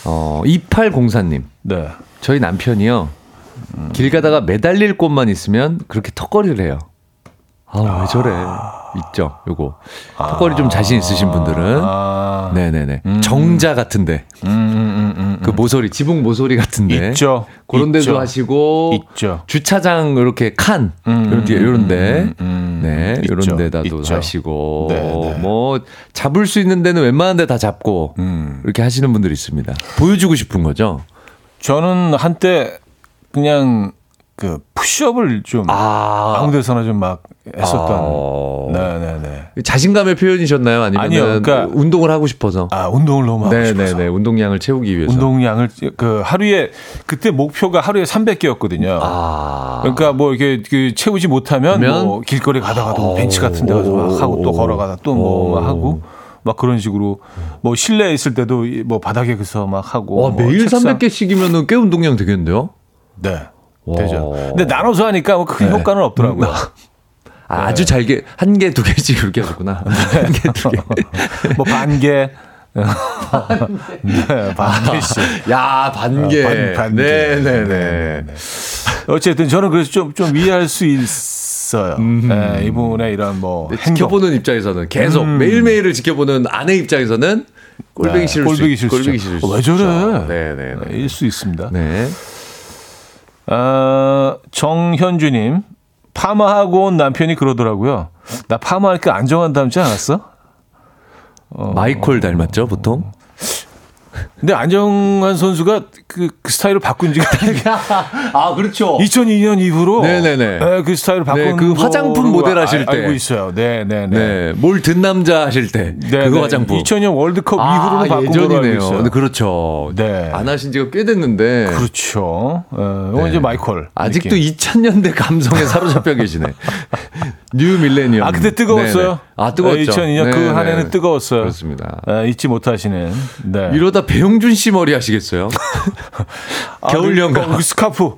어, 2804님. 네, 저희 남편이요. 길 가다가 매달릴 곳만 있으면 그렇게 턱걸이를 해요. 아, 왜 저래? 있죠, 요거. 턱걸이 좀 자신 있으신 분들은. 아, 네네네. 정자 같은데. 음, 음, 음, 그 모서리, 지붕 모서리 같은데. 있죠. 그런 데도. 하시고. 있죠. 주차장 이렇게 칸. 음, 이런 데, 이런 데. 음, 음, 네. 이런 데다도 있죠. 하시고. 네, 네. 뭐, 잡을 수 있는 데는 웬만한 데 다 잡고. 음. 이렇게 하시는 분들이 있습니다. 보여주고 싶은 거죠. 저는 한때 그냥 그 푸시업을 좀 아. 아무 데서나 좀 막 했었던. 아. 네네네. 자신감의 표현이셨나요? 아니면 아니요, 그러니까- 운동을 하고 싶어서? 아 운동을 너무 하고 싶어서. 네네네. 운동량을 채우기 위해서. 운동량을 그 하루에 그때 목표가 하루에 300개였거든요. 아. 그러니까 뭐 이렇게 그 채우지 못하면 그러면? 뭐 길거리 가다가도 뭐 벤치 같은 데 가서 막 하고 또 걸어가다 또 뭐 하고 막 그런 식으로 뭐 실내에 있을 때도 이뭐 바닥에 그서 막 하고 와, 뭐 매일 책상- 300개씩이면은 꽤 운동량 되겠는데요? 네. 와. 되죠. 근데 나눠서 하니까 뭐큰 네. 효과는 없더라고요. 아, 아주 잘게 한 개 두 개씩 그렇게 하셨구나. (laughs) 한 개 두 개. (laughs) 뭐 반 개. 네, 반개씩. 야, 반개. 아, 반- 반개. 네네 네. 어쨌든 저는 그래서 좀, 좀 이해할 수 있어요. 네, 이분의 이런 뭐 행동. 지켜보는 입장에서는 계속 음. 매일매일을 지켜보는 아내 입장에서는 네, 싫을 꼴보기 수. 꼴보기 싫을 수 왜 저래? 있죠. 네네네. 네, 일수 있습니다. 네. 어, 정현주님, 파마하고 온 남편이 그러더라고요. 나 파마하니까 안정환 닮지 않았어? 마이콜 닮았죠, 보통? 근데 안정환 선수가 그, 그 스타일을 바꾼 지가 (laughs) 아, 그렇죠. 2002년 이후로 네네네. 네, 그 스타일을 바꾼 네, 그 화장품 모델 하실 알- 때. 알고 있어요. 네, 네, 네. 네. 뭘든 남자 하실 때. 네, 그거 네. 화장품. 2000년 월드컵 이후로는 바꾼 걸로 알고 예전이네요. 있어요. 그렇죠. 네. 안 하신 지가 꽤 됐는데. 그렇죠. 어, 네. 이제 마이콜. 아직도 느낌. 2000년대 감성에 사로잡혀 계시네. (laughs) new millennium. 아 그때 뜨거웠어요. 네네. 아, 뜨거웠죠. 2002년 그. 한 해는 뜨거웠어요. 그렇습니다. 아, 잊지 못하시는. 네. 이러다 배용준 씨 머리 하시겠어요? 아, 겨울 연가. 그, 그 스카프.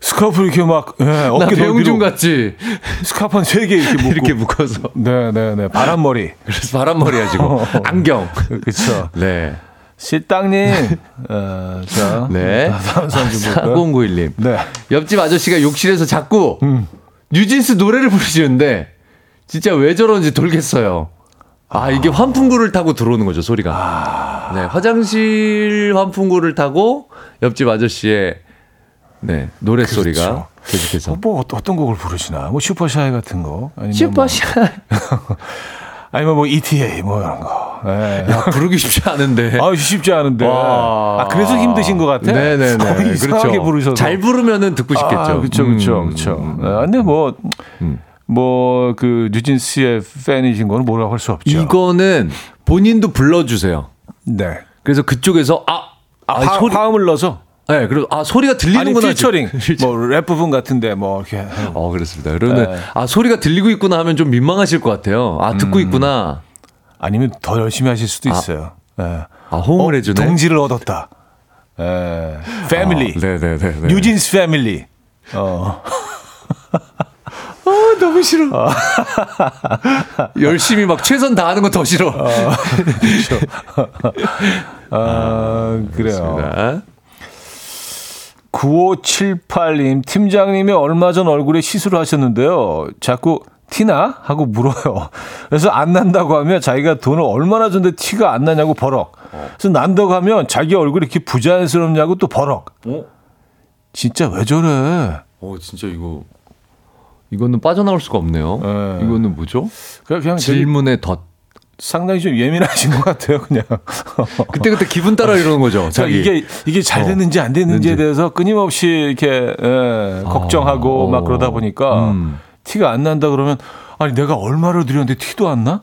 스카프 이렇게 막 예, 나 어깨 배용준 같지? 스카프 한세개 이렇게 (laughs) 묶고 이렇게 묶어서. 네, 네, 네. 바람머리. (laughs) 그래서 바람머리 하시고. (laughs) 안경. 그렇죠. 네. 실당님. 어, 자. 네. 다음 사람 좀 볼까요? 4091님. 네. 옆집 아저씨가 욕실에서 자꾸 음. 뉴진스 노래를 부르시는데 진짜 왜 저런지 돌겠어요. 아, 이게 환풍구를 타고 들어오는 거죠, 소리가. 아. 네, 화장실 환풍구를 타고 옆집 아저씨의 네, 노래 소리가 그렇죠. 계속해서. 어, 뭐 어떤 곡을 부르시나? 뭐 슈퍼샤이 같은 거? 아니면 슈퍼샤이. 뭐, (laughs) 아니면 뭐 ETA 뭐 이런 거. 예. 야, 부르기 쉽지 않은데. (laughs) 아, 쉽지 않은데. 와. 아, 그래서 힘드신 것 같아. 네 네네. (laughs) 어, 이상하게 부르셔서. 잘 부르면은 듣고 싶겠죠. 아, 그렇죠, 그렇죠, 그렇죠. 근데 뭐, 뭐, 그, 뉴진스의 팬이신 거는 뭐라고 할 수 없죠. 이거는 본인도 불러주세요. 네. 그래서 그쪽에서 아, 아, 아, 화, 소리, 화음을 넣어서? 네, 그리고 아 소리가 들리는구나. 피처링. 지금. (laughs) 뭐, 랩 부분 같은데, 뭐, 이렇게. 어, 그렇습니다. 그러면 네. 아 소리가 들리고 있구나 하면 좀 민망하실 것 같아요. 아 음. 듣고 있구나. 아니면 더 열심히 하실 수도 있어요. 예. 아 호응을 해주네. 동지를 얻었다. 예. 패밀리. 아, 네네네. 뉴진스 패밀리. 어. (laughs) 아, 너무 싫어. (laughs) 열심히 막 최선 다하는 거더 싫어. 아, 그래요. 네. 9578님, 팀장님이 얼마 전 얼굴에 시술을 하셨는데요. 자꾸 티나? 하고 물어요. 그래서 안 난다고 하면 자기가 돈을 얼마나 줬는데 티가 안 나냐고 버럭. 그래서 난다고 하면 자기 얼굴이 이렇게 부자연스럽냐고 또 버럭. 어? 진짜 왜 저래? 어 진짜 이거 이거는 빠져나올 수가 없네요. 네. 이거는 뭐죠? 그냥, 질문의 덧. 상당히 좀 예민하신 것 같아요, 그냥. (laughs) 그때 그때 기분 따라 이러는 거죠. 자기. 이게 이게 잘 어. 됐는지 안 됐는지에 됐는지. 대해서 끊임없이 이렇게 예, 걱정하고 어. 막 그러다 보니까 음. 티가 안 난다 그러면 아니 내가 얼마를 들였는데 티도 안 나?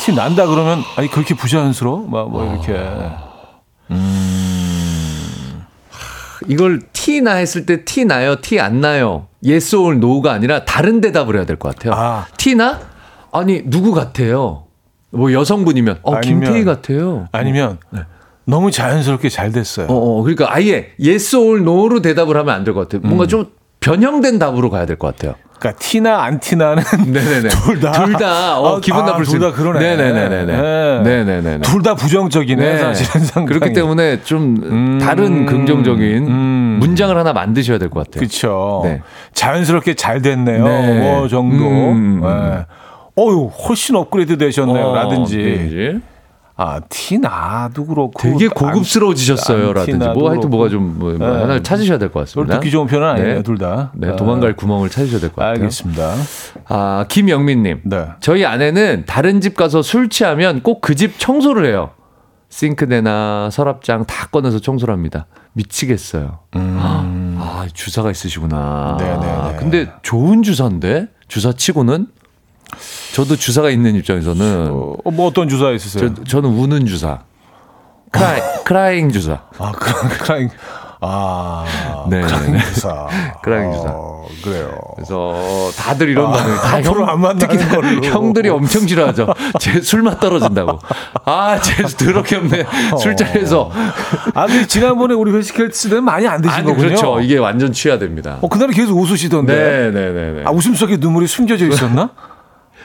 티 난다 그러면 아니 그렇게 부자연스러워? 막 뭐 이렇게 이걸 티 나 했을 때 티 나요, 티 안 나요. yes or no가 아니라 다른 대답을 해야 될 것 같아요. 아. 티 나? 아니, 누구 같아요? 뭐 여성분이면, 어, 아니면- 김태희 같아요. 아니면 너무 자연스럽게 잘 됐어요. 어, 어, 그러니까 아예 yes or no로 대답을 하면 안 될 것 같아요. 음. 뭔가 좀 변형된 답으로 가야 될 것 같아요. 그러니까 티나 안 티나는 네네네. (laughs) 둘 다. 둘 다, 어, 아, 기분 아, 나쁠 수 둘다 있- 그러네. 네네네네네. 네. 네 네네네. 둘 다 부정적이네 사실은 상당히. 그렇기 때문에 좀 음, 다른 긍정적인 음. 문장을 하나 만드셔야 될 것 같아요. 그렇죠. 네. 자연스럽게 잘 됐네요. 네. 뭐 정도. 음. 네. 어유 훨씬 업그레이드 되셨네요. 어, 라든지. 네. 아, 티나도 그렇고. 되게 안- 고급스러워지셨어요. 안 라든지 뭐 하여튼. 뭐가 좀 뭐, 뭐 네. 하나를 찾으셔야 될 것 같습니다. 듣기 좋은 표현은 아니에요, 네. 둘 다. 네, 도망갈 구멍을 찾으셔야 될 것 같아요. 알겠습니다. 아, 김영민 님. 네. 저희 아내는 다른 집 가서 술 취하면 꼭 그 집 청소를 해요. 싱크대나 서랍장 다 꺼내서 청소를 합니다. 미치겠어요. 아, 주사가 있으시구나. 음. 네네네. 근데 좋은 주사인데? 주사치고는? 저도 주사가 있는 입장에서는 어, 뭐 어떤 주사 있으세요? 저, 저는 우는 주사. cry, crying 주사. 아, crying, 아, 네. crying 주사. crying 주사. 어, 그래요. 그래서 다들 이런 반응. 다 아, 앞으로 안 만나는 걸로. 형들이 엄청 싫어하죠. 제 술맛 떨어진다고. 아, 제 더럽게 없네. 술자리에서. 아, 근데 지난번에 우리 회식했을 때는 많이 안 드신 아니, 거군요. 그렇죠. 이게 완전 취해야 됩니다. 어, 그날은 계속 웃으시던데. 네, 네, 네, 네. 아, 웃음 속에 눈물이 숨겨져 있었나?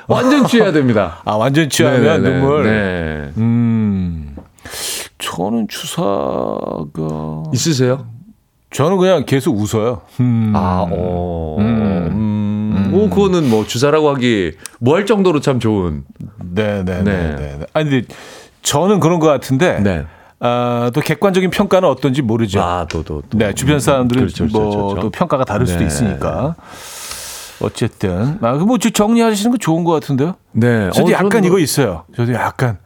완전 취해야 됩니다. 아, 완전 취하면 네, 네, 네. 눈물. 네. 음. 저는 주사가 있으세요? 저는 그냥 계속 웃어요. 음. 아, 어. 음. 오, 그거는 뭐 주사라고 하기 뭐 할 정도로 참 좋은. 네, 네, 네, 네. 네. 아니 근데 저는 그런 것 같은데 네. 아, 또 객관적인 평가는 어떤지 모르죠. 아, 또, 또, 또. 네, 주변 사람들은 그렇죠, 그렇죠, 뭐 그렇죠. 또 평가가 다를 수도 네. 있으니까. 어쨌든 아, 뭐 정리하시는 거 좋은 것 같은데요. 네. 저도 어, 약간 이거 있어요. 저도 약간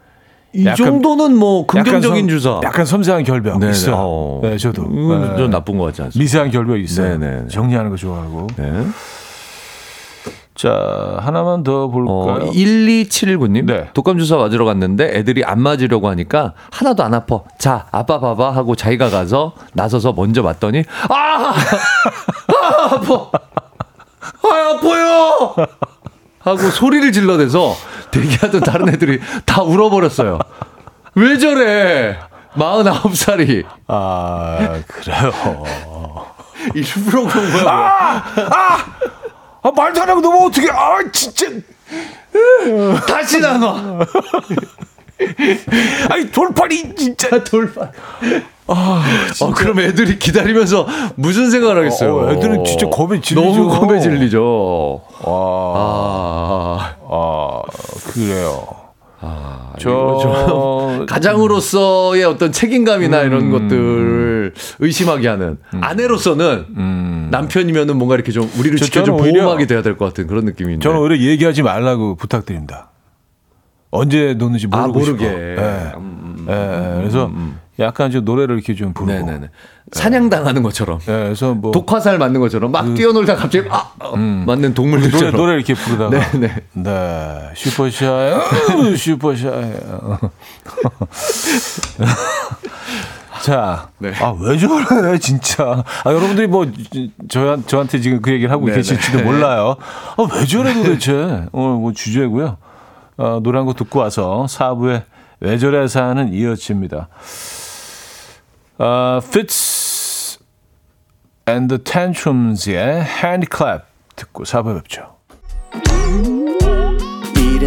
이 약간- 정도는 뭐 긍정적인 약간 섬- 주사. 약간 섬세한 결벽 네, 있어요. 네. 어. 네, 저도 이건 네. 좀 나쁜 것 같지 않습니까? 미세한 결벽 있어요. 네, 네, 네. 정리하는 거 좋아하고. 네. 자 하나만 더 어, 볼까요? 1279님. 네. 독감 주사 맞으러 갔는데 애들이 안 맞으려고 하니까 하나도 안 아파. 자, 아빠 봐봐 하고 자기가 가서 나서서 먼저 맞더니 아! (laughs) 아, 아파. 아, 아파요. 하고 소리를 질러대서 대기하던 다른 애들이 다 울어버렸어요. 왜 저래? 49살이 아 그래요. 일부러 그런 거야. 아 말도 안 하고 너무 어떻게? 아 진짜. 다시 나눠. 아니 돌팔이 진짜. 돌발. 아, 어, 그럼 애들이 기다리면서 무슨 생각을 하겠어요? 어, 애들은 진짜 겁에 질리죠. 너무 겁에 질리죠. 와, 아, 아 그래요. 이거 저좀 가장으로서의 어떤 책임감이나 이런 것들을 의심하게 하는 아내로서는 남편이면은 뭔가 이렇게 좀 우리를 저- 지켜준 보호막이 돼야 될 것 같은 그런 느낌인데. 저는 오히려 얘기하지 말라고 부탁드립니다. 언제 놓는지 모르고 아, 모르게. 싶어. 예. 음, 예, 그래서 약간 좀 노래를 이렇게 좀 부르고. 네네네. 사냥당하는 것처럼. 예, 그래서 뭐 독화살 맞는 것처럼 막 뛰어놀다 갑자기 아, 어, 맞는 노래 동물들처럼. 노래 이렇게 부르다가 네네. 네 슈퍼샤이 슈퍼샤이 (laughs) 자, 네. 아왜 저래 진짜. 아 여러분들이 뭐 저, 저한테 지금 그 얘기를 하고 네네. 계실지도 몰라요. 아왜 저래 도대체. 오늘 뭐 주제고요. 어, 노래 한 곡 듣고 와서 4부에 왜 저래 사는 이어집니다. 어, Fits and the Tantrums의 Hand Clap 듣고 4부에 뵙죠.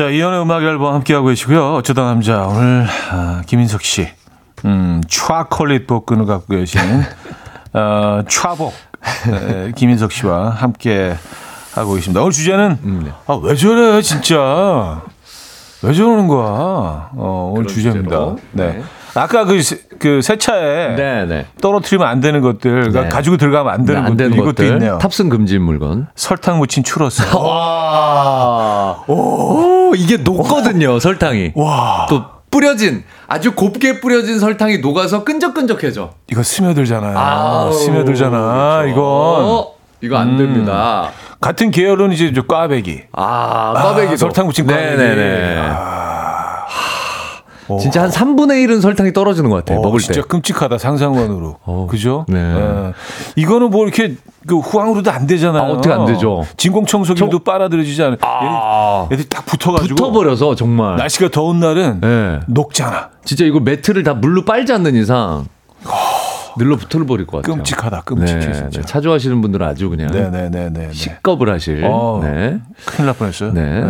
자, 이연의 음악 앨범 함께하고 계시고요. 어쩌다 남자, 오늘, 아, 김인석 씨, 음, 초콜릿 복근을 갖고 계시는, (laughs) 어, 차복, 에, 김인석 씨와 함께 하고 계십니다. 오늘 주제는, 아, 왜 저래, 진짜. 왜 저러는 거야? 어, 오늘 주제입니다. 주제로. 네. 네. 아까 그, 세- 그 세차에 네, 네. 떨어뜨리면 안 되는 것들, 그러니까 네. 가지고 들어가면 안 되는 안 것들, 되는 이것도 것들. 있네요. 탑승 금지 물건. 설탕 묻힌 추러스. (laughs) 와. 오, 이게 녹거든요, 설탕이. 와, 또 뿌려진 아주 곱게 뿌려진 설탕이 녹아서 끈적끈적해져. 이거 스며들잖아요. 아우, 스며들잖아. 그렇죠. 이건 어, 이거 안 음. 됩니다. 같은 계열은 이제 저 꽈배기. 아, 꽈배기 설탕 묻힌 꽈배기. 네네네. 오. 진짜 한 3분의 1은 설탕이 떨어지는 것 같아. 어, 먹을 진짜 때. 끔찍하다 상상만으로. 어, 그죠? 네. 예. 이거는 뭐 이렇게 그 후황으로도 안 되잖아요. 아, 어떻게 안 되죠? 진공 청소기도 빨아들여지지 않아요. 아, 얘들, 딱 붙어가지고 붙어버려서 정말. 날씨가 더운 날은 네. 녹잖아. 진짜 이거 매트를 다 물로 빨지 않는 이상 늘러 붙어버릴 것 같아요. 끔찍하다. 끔찍해 네, 진짜. 네. 차주하시는 분들은 아주 그냥 네네네네. 식겁을 하실. 어. 네. 큰일 날 뻔했어요. 네.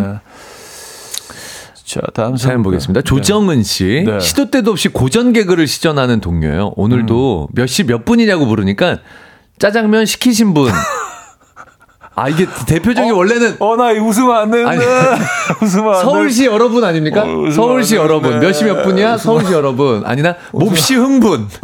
자 다음 사연 보겠습니다. 조정은 씨. 네. 시도 때도 없이 고전 개그를 시전하는 동료예요. 오늘도 음. 몇시 몇 분이냐고 물으니까 짜장면 시키신 분. 아, 이게 대표적인 원래는 어나 웃으면 안 되는데. 아니, (laughs) 웃으면 안 서울시 여러분 아닙니까? 어, 서울시 안 여러분. 몇 시 몇 분이야? 서울시 여러분. 아니나 몹시 흥분. (laughs)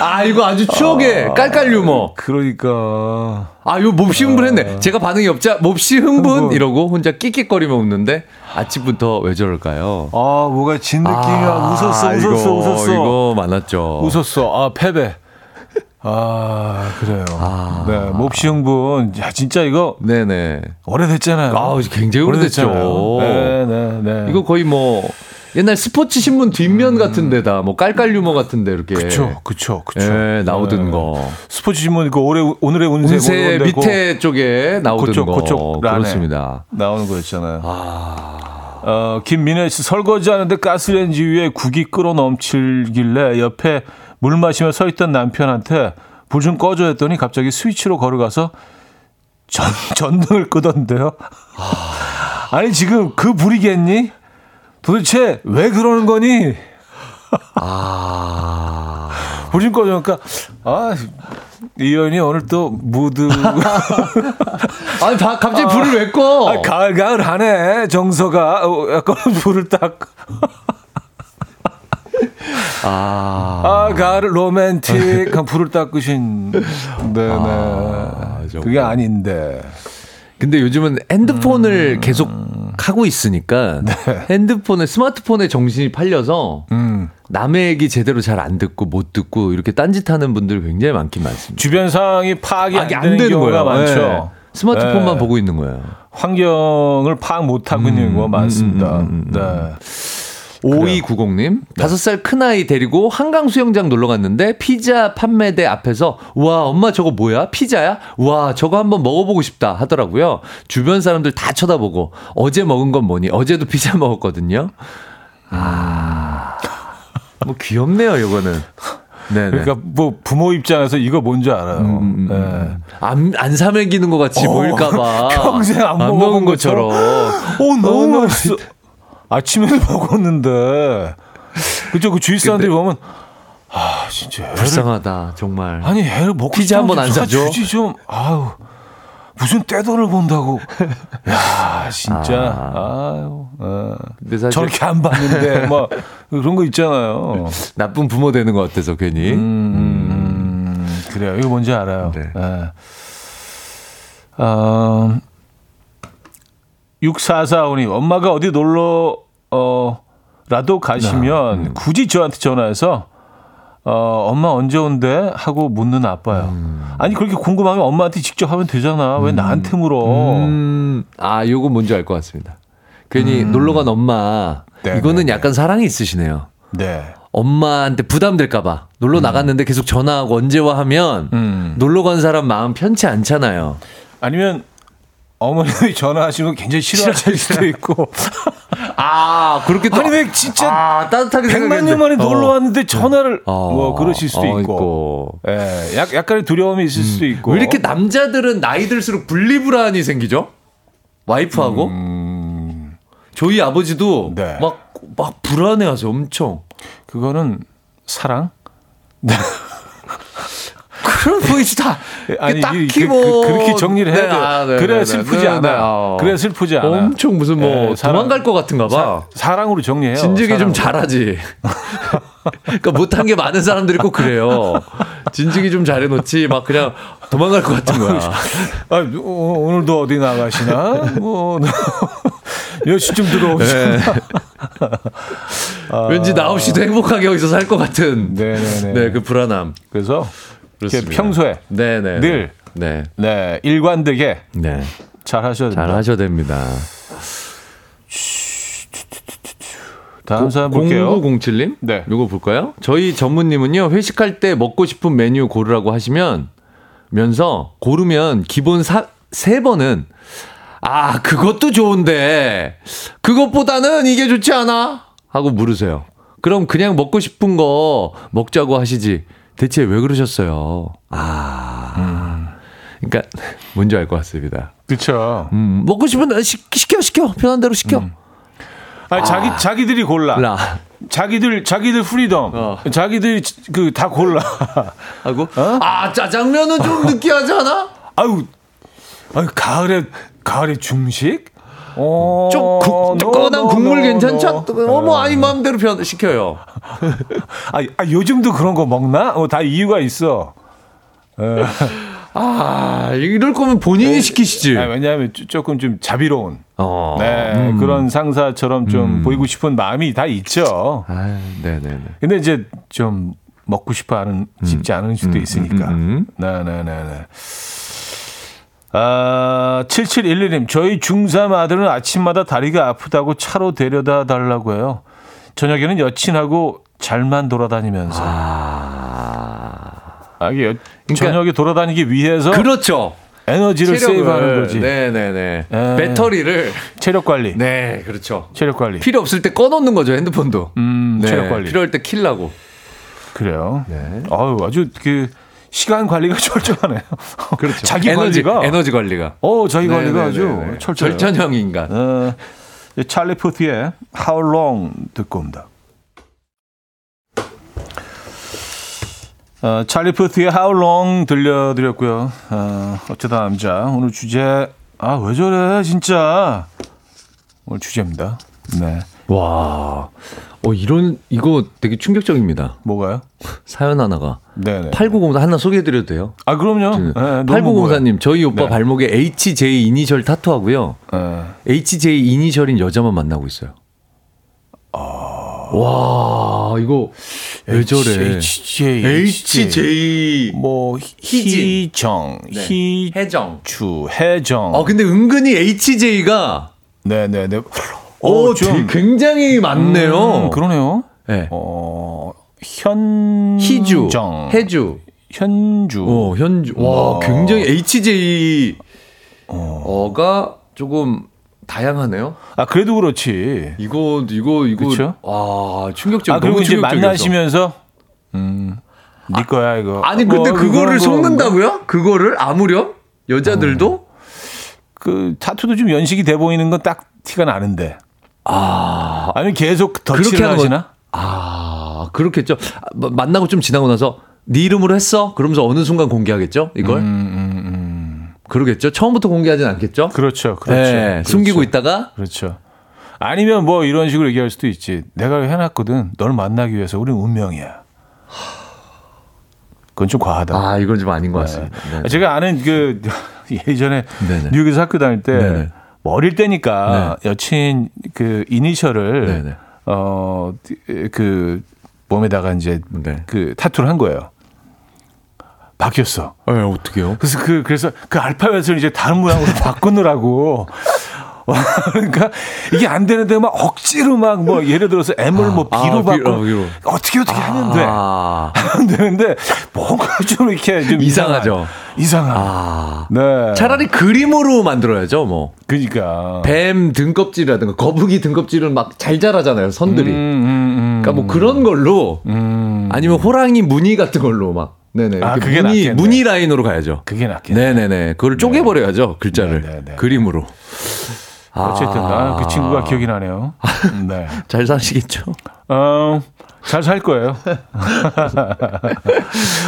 아, 이거 아주 추억의 깔깔 유머. 그러니까 아, 요 몹시 흥분했네. 제가 반응이 없자 몹시 흥분 흥분. 이러고 혼자 끽끽거리며 웃는데 아침부터 왜 저럴까요? 아 뭐가 진 느낌이야. 웃었어, 웃었어, 이거, 웃었어. 이거 많았죠. 웃었어. 아 패배. 아 그래요. 아. 네 몹시 흥분. 야 진짜 이거 네네. 오래됐잖아요. 아, 굉장히 오래됐죠. 네네네. 네, 이거 거의 뭐 옛날 스포츠 신문 뒷면 같은 데다 뭐 깔깔 유머 같은 데 이렇게 그쵸, 그쵸, 그쵸. 예, 나오던 네. 거. 스포츠 신문 그 올해 오늘의 운세, 운세 건데 밑에 쪽에 나오던 그쪽, 거. 그쪽. 그렇습니다. 나오는 거였잖아요. 아. 어, 김민혜 씨 설거지 하는데 가스레인지 위에 국이 끓어 넘칠길래 옆에 물 마시며 서 있던 남편한테 불 좀 꺼줘 했더니 갑자기 스위치로 걸어가서 전, 전등을 끄던데요. 아니 지금 그 불이겠니? 도대체 왜 그러는 거니? 아. 불좀 꺼주니까 아 이현이 오늘 또 무드 (laughs) 아니, 바- 갑자기 불을 왜 꺼? 아, 가을 가을 하네 정서가 어, 약간 불을 딱 (laughs) 아. 아, 가을 로맨틱한 (laughs) 불을 딱 끄신. 네네. 아, 정말. 그게 아닌데. 근데 요즘은 핸드폰을 계속 하고 있으니까 (laughs) 핸드폰에 스마트폰에 정신이 팔려서 음. 남의 얘기 제대로 잘 안 듣고 못 듣고 이렇게 딴짓하는 분들 굉장히 많긴 많습니다. 주변 상황이 파악이 안, 아, 되는, 경우가 많죠. 네. 스마트폰만 네. 보고 있는 거예요. 환경을 파악 못 하고 있는 경우가 많습니다. 음, 음, 음, 네. 5290님, 다섯 살 큰아이 데리고 한강 수영장 놀러 갔는데 피자 판매대 앞에서 와, 엄마 저거 뭐야? 피자야? 와, 저거 한번 먹어보고 싶다 하더라고요. 주변 사람들 다 쳐다보고 어제 먹은 건 뭐니? 어제도 피자 (laughs) 먹었거든요. 아, 뭐 귀엽네요, 이거는. 네네. 그러니까 뭐 부모 입장에서 이거 뭔지 알아요. 음, 네. 안, 안 사먹이는 것 같이 어, 보일까봐. (laughs) 평생 안 먹은 먹어본 것처럼. 오, 너무 맛있어. 아침에도 (laughs) 먹었는데. 그죠? 그 주위 사람들이 보면, 아, 진짜. 애를, 불쌍하다, 정말. 아니, 애를 먹고 피자 한번 안좀 사줘? 주지 좀, 아유. 무슨 떼돈을 본다고. 야, 진짜. 아유. 어. 근데 사실 저렇게 안 봤는데, 뭐, 그런 거 있잖아요. 나쁜 부모 되는 것 같아서 괜히. 음, 그래요. 이거 뭔지 알아요. 네. 예. 어, 6445님, 엄마가 어디 놀러, 어, 라도 가시면 음. 굳이 저한테 전화해서 어, 엄마 언제 온대? 하고 묻는 아빠요. 음. 아니, 그렇게 궁금하면 엄마한테 직접 하면 되잖아. 왜 나한테 물어? 음, 아, 요거 뭔지 알 것 같습니다. 괜히 놀러 간 엄마. 음. 네, 이거는 네, 약간 사랑이 있으시네요. 네. 엄마한테 부담될까봐. 놀러 나갔는데 계속 전화하고 언제 와 하면 음. 놀러 간 사람 마음 편치 않잖아요. 아니면 어머님이 전화하시면 굉장히 싫어하실 수도 있고. 아, 그렇게 또. 아니, 왜 진짜 아, 따뜻하게 백만 생각했는데. 년 만에 놀러 어. 왔는데 전화를 어. 뭐 그러실 수도 어, 있고, 예, 약, 약간의 두려움이 있을 수도 있고. 왜 이렇게 남자들은 나이 들수록 분리불안이 생기죠? 와이프하고? 저희 아버지도 음. 네. 막, 막 불안해하세요, 엄청. 그거는 사랑? (laughs) 네. 그런 보이지 다. 아니 딱히 이- 그, 뭐 그, 렇게 정리를 해야 네, 돼. 아, 네, 그래야 네, 슬프지 네, 않아. 네, 어. 그래야 슬프지 않아. 엄청 무슨 뭐 네, 사랑- 도망갈 것 같은가 봐. 사, 랑으로 정리해요. 진즉이 좀. 잘하지. 그러니까 못한 게 많은 사람들이 꼭 그래요. 진즉이 좀 잘해놓지 막 그냥 도망갈 것 같은 거야. 아, 오- 오늘도 어디 나가시나? 뭐, 몇 시쯤 들어오시나? 왠지 나 없이도 행복하게 여기서 살 것 같은. 네네네. 네, 그 불안함. 그래서. 평소에 네네. 늘. 네. 네 일관되게 네. 잘 하셔야 됩니다. 잘 하셔야 됩니다. 다음 사람 볼게요. 0907님? 네. 요거 볼까요? 저희 전무님은요, 회식할 때 먹고 싶은 메뉴 고르라고 하시면, 면서 고르면 기본 사, 세 번은, 아, 그것도 좋은데, 그것보다는 이게 좋지 않아? 하고 물으세요. 그럼 그냥 먹고 싶은 거 먹자고 하시지. 대체 왜 그러셨어요? 아. 그러니까, 뭔지 알 것 같습니다. 그렇죠. 음, 먹고 싶은 대 시, 시켜, 시켜. 편한 대로 시켜. 아니, 자기 자기들이 골라. 라. 자기들 자기들 freedom. 어. 자기들이 그 다 골라. 하고, 아, 짜장면은 좀 (laughs) 느끼하지 않아? 아유, 아유 가을에 가을에 중식? 어, 좀 no, no, 국물 괜찮죠? 어머, 아니, 마음대로 편, 시켜요. (laughs) 아, 아, 요즘도 그런 거 먹나? 어, 다 이유가 있어. (laughs) 아, 이럴 거면 본인이 시키시지. 아, 왜냐하면 조- 조금 좀 자비로운 어. 네, 그런 상사처럼 좀 보이고 싶은 마음이 다 있죠. 아, 네네네. 근데 이제 좀 먹고 싶어 하는 싶지 않은 수도 있으니까. 음, 네, 네, 네, 네. 아, 7711님, 저희 중3 아들은 아침마다 다리가 아프다고 차로 데려다 달라고 해요. 저녁에는 여친하고 잘만 돌아다니면서. 아, 이게 여- 저녁에 돌아다니기 위해서 그렇죠. 에너지를 세이브하는 거지. 네네네. 네. 배터리를. 체력 관리. 네, 그렇죠. 체력 관리. 필요 없을 때 꺼놓는 거죠, 핸드폰도. 음, 네, 체력 관리. 필요할 때 킬라고. 그래요. 네. 아유, 아주 그 시간 관리가 (laughs) 철저하네요. 그렇죠. 자기 에너지, 관리가 에너지 관리가. 어, 자기 관리가 네네네네. 아주 철저해요. 절전형 인간. 어, 찰리 푸트의 How Long 듣고 옵니다. 어, 찰리 푸트의 How Long 들려드렸고요. 어, 어쩌다 남자 오늘 주제 아 왜 저래 진짜 오늘 주제입니다. 네 와. 어, 이런, 이거 되게 충격적입니다. 뭐가요? 사연 하나가. 네네. 8904 하나 소개해드려도 돼요? 아 그럼요. 네, 너무 8904님, 저희 오빠 네. 발목에 HJ 이니셜 타투하고요. 어, HJ 이니셜인 여자만 만나고 있어요. 와, 이거 왜 저래? HJ, HJ. 뭐 희진. 희정, 네. 해정. 희주, 해정. 어, 근데 은근히 HJ가 네네네. 오, 어, 좀 굉장히 많네요. 음, 그러네요. 네. 어, 현. 희주, 해주, 현주. 어, 현주. 와, 어. 굉장히 HJ 어가 조금 다양하네요. 아, 그래도 그렇지. 이거 이거 이거 그쵸? 와 충격적. 아, 그리고 너무 이제 충격적이었어. 만나시면서, 음, 네 거야, 이거. 아니 근데 어, 그거를 속는다고요? 그거를 아무렴 여자들도 그, 타투도 좀 연식이 돼 보이는 건 딱 티가 나는데. 아. 아니면 계속 덧칠을 하시나? 아 그렇겠죠. 아, 마- 만나고 좀 지나고 나서 네 이름으로 했어? 그러면서 어느 순간 공개하겠죠? 이걸 음, 그러겠죠. 처음부터 공개하진 않겠죠. 그렇죠. 그렇죠. 네, 그렇죠. 숨기고 있다가 그렇죠. 아니면 뭐 이런 식으로 얘기할 수도 있지. 내가 해놨거든. 널 만나기 위해서 우린 운명이야. 그건 좀 과하다. 아 이건 좀 아닌 것 같습니다. 네. 제가 아는 그 (laughs) 예전에 네네. 뉴욕에서 학교 다닐 때 네네. 뭐 어릴 때니까 여친 그 이니셜을 네네. 어그 몸에다가 이제 네. 그 타투를 한 거예요. 바뀌었어. 네, 어떻게요? 그래서 그 그래서 그 알파벳을 이제 다른 모양으로 (laughs) 바꾸느라고 (laughs) 그러니까 이게 안 되는데 막 억지로 막 뭐 예를 들어서 M을 뭐 아, B로 비- 바꿔 어, B로. 어떻게 어떻게 하면 돼. 아, 안 되는데 뭔가 (laughs) 좀 이렇게 좀 이상하죠. 이상한. 아. 네. 차라리 그림으로 만들어야죠. 뭐 그러니까. 뱀 등껍질이라든가 거북이 등껍질은 막 잘 자라잖아요. 선들이. 음, 음, 음. 그러니까 뭐 그런 걸로 음. 아니면 호랑이 무늬 같은 걸로 막 네네 아, 그게 무늬 낫겠네. 무늬 라인으로 가야죠. 그게 낫겠네. 네네네 그걸 쪼개버려야죠 글자를 네, 네, 네. 그림으로. 어쨌든 아, 그 친구가 기억이 나네요. (laughs) 네. 잘 사시겠죠? 어, 잘 살 거예요. (laughs)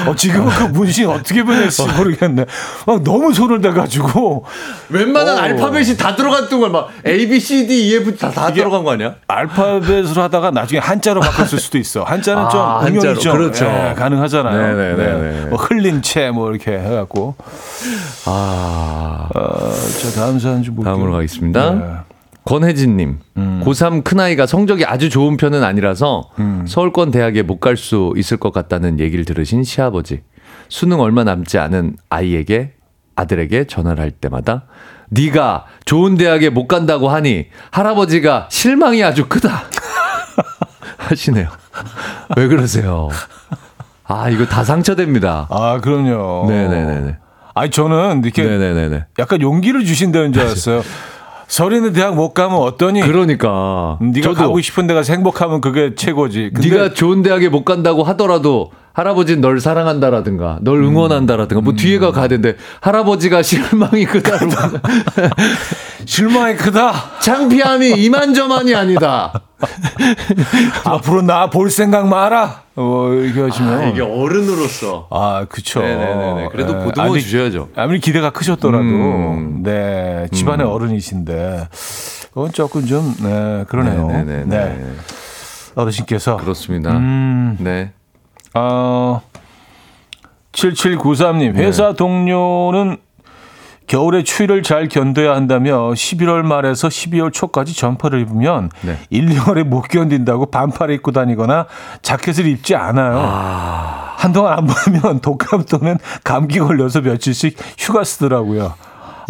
어, 지금은 그 문신 어떻게 보냈지 모르겠네. 막 너무 손을 대가지고 웬만한 오. 알파벳이 다 들어갔던 걸막 A, B, C, D, E, F 다, 다 들어간 거 아니야? 알파벳으로 하다가 나중에 한자로 바꿨을 수도 있어. 한자는 좀 아, 응용이 한자로. 좀 그렇죠. 예, 가능하잖아요. 네네네네. 뭐 흘린 채 뭐 이렇게 해갖고. 아. 어, 자 다음 사연 좀 볼게요. 다음으로 가겠습니다. 네. 권혜진님, 고3 큰아이가 성적이 아주 좋은 편은 아니라서 서울권 대학에 못 갈 수 있을 것 같다는 얘기를 들으신 시아버지. 수능 얼마 남지 않은 아이에게 아들에게 전화를 할 때마다 네가 좋은 대학에 못 간다고 하니 할아버지가 실망이 아주 크다 (laughs) 하시네요. 왜 그러세요? 아 이거 다 상처됩니다. 아 그럼요. 네네네네. 아니 저는 이렇게 네네네네. 약간 용기를 주신다는 줄 알았어요. 서리는 대학 못 가면 어떠니? 그러니까 네가 저도 가고 싶은 데가 행복하면 그게 최고지. 네가 좋은 대학에 못 간다고 하더라도 할아버지는 널 사랑한다라든가 널 응원한다라든가 뭐 뒤에가 가야 되는데 할아버지가 실망이 크다고 (laughs) 실망이 크다. 창피함이 이만저만이 아니다. (laughs) 앞으로 나 볼 생각 마라. 어, 이렇게 하시면. 아, 이게 어른으로서 아, 그쵸. 네네네네. 그래도 예. 보듬어 아니, 주셔야죠. 아무리 기대가 크셨더라도, 음. 네, 집안의 어른이신데, 그건 조금 좀, 네, 그러네요. 네네네. 네. 어르신께서. 그렇습니다. 음, 네. 어, 7793님, 회사 네. 동료는 겨울에 추위를 잘 견뎌야 한다며 11월 말에서 12월 초까지 점퍼를 입으면 네. 1, 2월에 못 견딘다고 반팔을 입고 다니거나 자켓을 입지 않아요. 한동안 안 보면 독감 또는 감기 걸려서 며칠씩 휴가 쓰더라고요.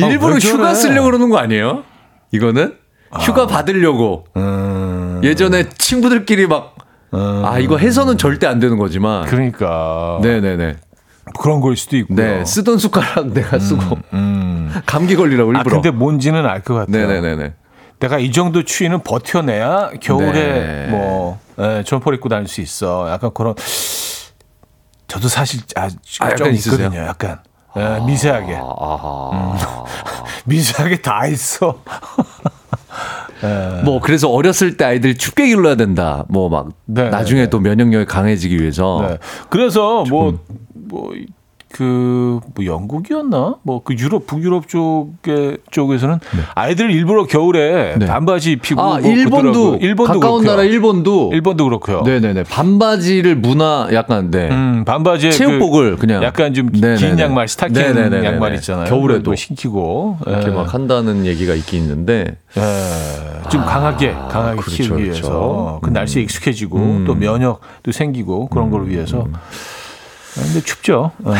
아, 일부러 왜 저래? 휴가 쓰려고 그러는 거 아니에요? 이거는 휴가 받으려고 음, 예전에 친구들끼리 막 아, 이거 해서는 절대 안 되는 거지만. 그러니까 네네네. 그런 걸 수도 있고요. 네. 쓰던 숟가락 내가 쓰고. 음. (laughs) 감기 걸리라고 아 일부러. 근데 뭔지는 알 것 같아요. 네네네네. 내가 이 정도 추위는 버텨내야 겨울에 네. 뭐 예, 점퍼를 입고 다닐 수 있어. 약간 그런 저도 사실 아, 아, 좀 있으세요? 있거든요. 약간 예, 미세하게 아, 아하. (laughs) 미세하게 다 있어. 뭐 그래서 어렸을 때 아이들 춥게 길러야 된다. 뭐막 네, 나중에. 또 면역력이 강해지기 위해서. 네. 그래서 뭐 뭐 그 뭐 영국이었나 뭐 그 유럽 북유럽 쪽에 쪽에서는 아이들 일부러 겨울에 네. 반바지 입히고 아, 뭐 일본도 그러더라고요. 일본도 가까운 그렇고요. 나라 일본도 일본도 그렇고요. 네네네. 반바지를 문화 약간 네. 음, 반바지에 체육복을 그 냥 약간 좀 긴. 양말 스타킹 네네네네. 양말 있잖아요. 겨울에도. 신기고 이렇게 예. 막 한다는 얘기가 있긴 있는데 예, 좀 강하게 강하게 그렇죠, 키우기 그렇죠. 위해서 그 날씨에 익숙해지고 또 면역도 생기고 그런 걸 위해서. 아, 근데 춥죠. 예.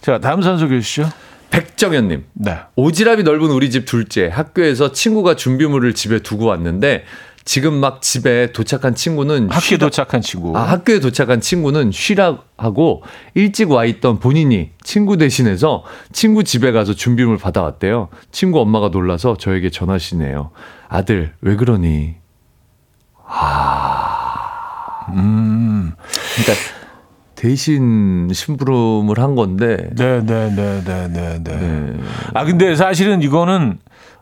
자 다음 소개해 주시죠. 백정현님 네. 오지랖이 넓은 우리 집 둘째 학교에서 친구가 준비물을 집에 두고 왔는데 지금 막 집에 도착한 친구는 학교에 도착한 친구. 아, 학교에 도착한 친구는 쉬라 하고 일찍 와 있던 본인이 친구 대신해서 친구 집에 가서 준비물 받아왔대요. 친구 엄마가 놀라서 저에게 전하시네요. 아들, 왜 그러니? 아. 음. 그러니까 대신 심부름을 한 건데 네네네 네 네. 네. 네. 아 근데 사실은 이거는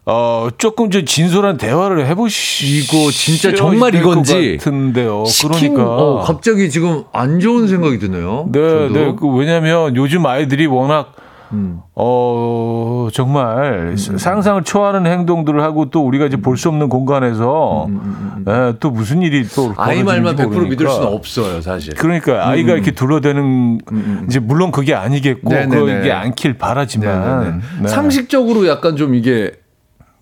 어 조금 좀 진솔한 대화를 해보시고 진짜 정말 이건지 같은데요. 시킨 그러니까 어, 갑자기 지금 안 좋은 생각이 드네요. 네, 저도. 네. 그 왜냐면 요즘 아이들이 워낙 음. 어 정말 상상을 초월하는 행동들을 하고 또 우리가 이제 볼 수 없는 공간에서 예, 또 무슨 일이 또 음, 아이 말만 100% 벌어지는지 믿을 수는 모르니까. 없어요, 사실. 그러니까 아이가 이렇게 둘러대는 이제 물론 그게 아니겠고 네네네. 그게 않길 바라지만. 네. 상식적으로 약간 좀 이게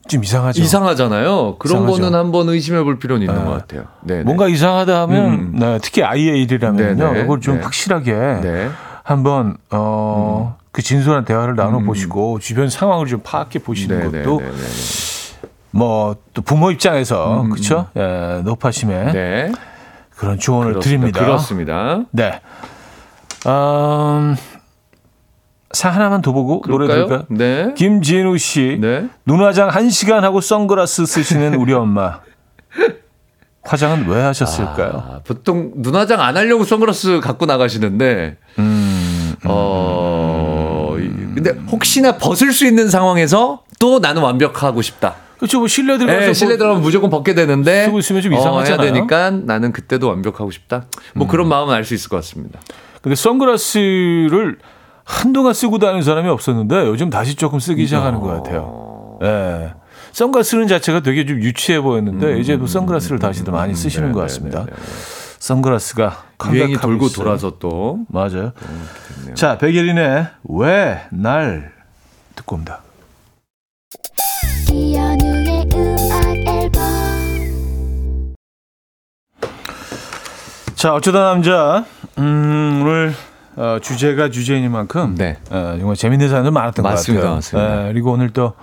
좀 이상하죠. 이상하잖아요. 그런 이상하죠. 거는 한번 의심해 볼 필요는 있는 것 같아요. 네. 뭔가 이상하다 하면 음. 네, 특히 아이의 일이라면요. 네네. 이걸 좀 네. 확실하게 네. 음. 한번 어, 그 진솔한 대화를 나눠 보시고 주변 상황을 좀 파악해 보시는 네, 네, 것도 네, 네, 뭐또 부모 입장에서 그렇죠? 예, 노파심에 네. 네. 그런 조언을 그렇습니다. 드립니다. 그렇습니다. 네. 음, 사 하나만 더 보고 노래 그럴까요? 들을까요? 네. 김진우 씨, 네. 눈화장 한 시간 하고 선글라스 쓰시는 우리 엄마. (laughs) 화장은 왜 하셨을까요? 아, 보통 눈화장 안 하려고 선글라스 갖고 나가시는데 음, 어 이- 근데 혹시나 벗을 수 있는 상황에서 또 나는 완벽하고 싶다. 그렇죠. 뭐 실내 들어가서 네, 뭐 실내 들어가면 무조건 벗게 되는데 쓰고 있으면 좀 어, 이상하잖아요. 해야 되니까 나는 그때도 완벽하고 싶다. 뭐 그런 마음은 알 수 있을 것 같습니다. 근데 선글라스를 한동안 쓰고 다니는 사람이 없었는데 요즘 다시 조금 쓰기 시작하는 것 같아요. 예. 선글라스는 자체가 되게 좀 유치해 보였는데 이제 뭐 선글라스를 다시도 많이 쓰시는 것 같습니다. 선글라스가 유행이 돌고 있어요. 돌아서 또 맞아요. 자, 백예린의 왜 날 듣고 옵니다. 자, 어쩌다 남자 음, 오늘 어, 주제가 주제이니만큼 네. 어, 정말 재밌는 사연들 많았던 맞습니다, 것 같아요. 맞습니다. 예, 그리고 오늘 또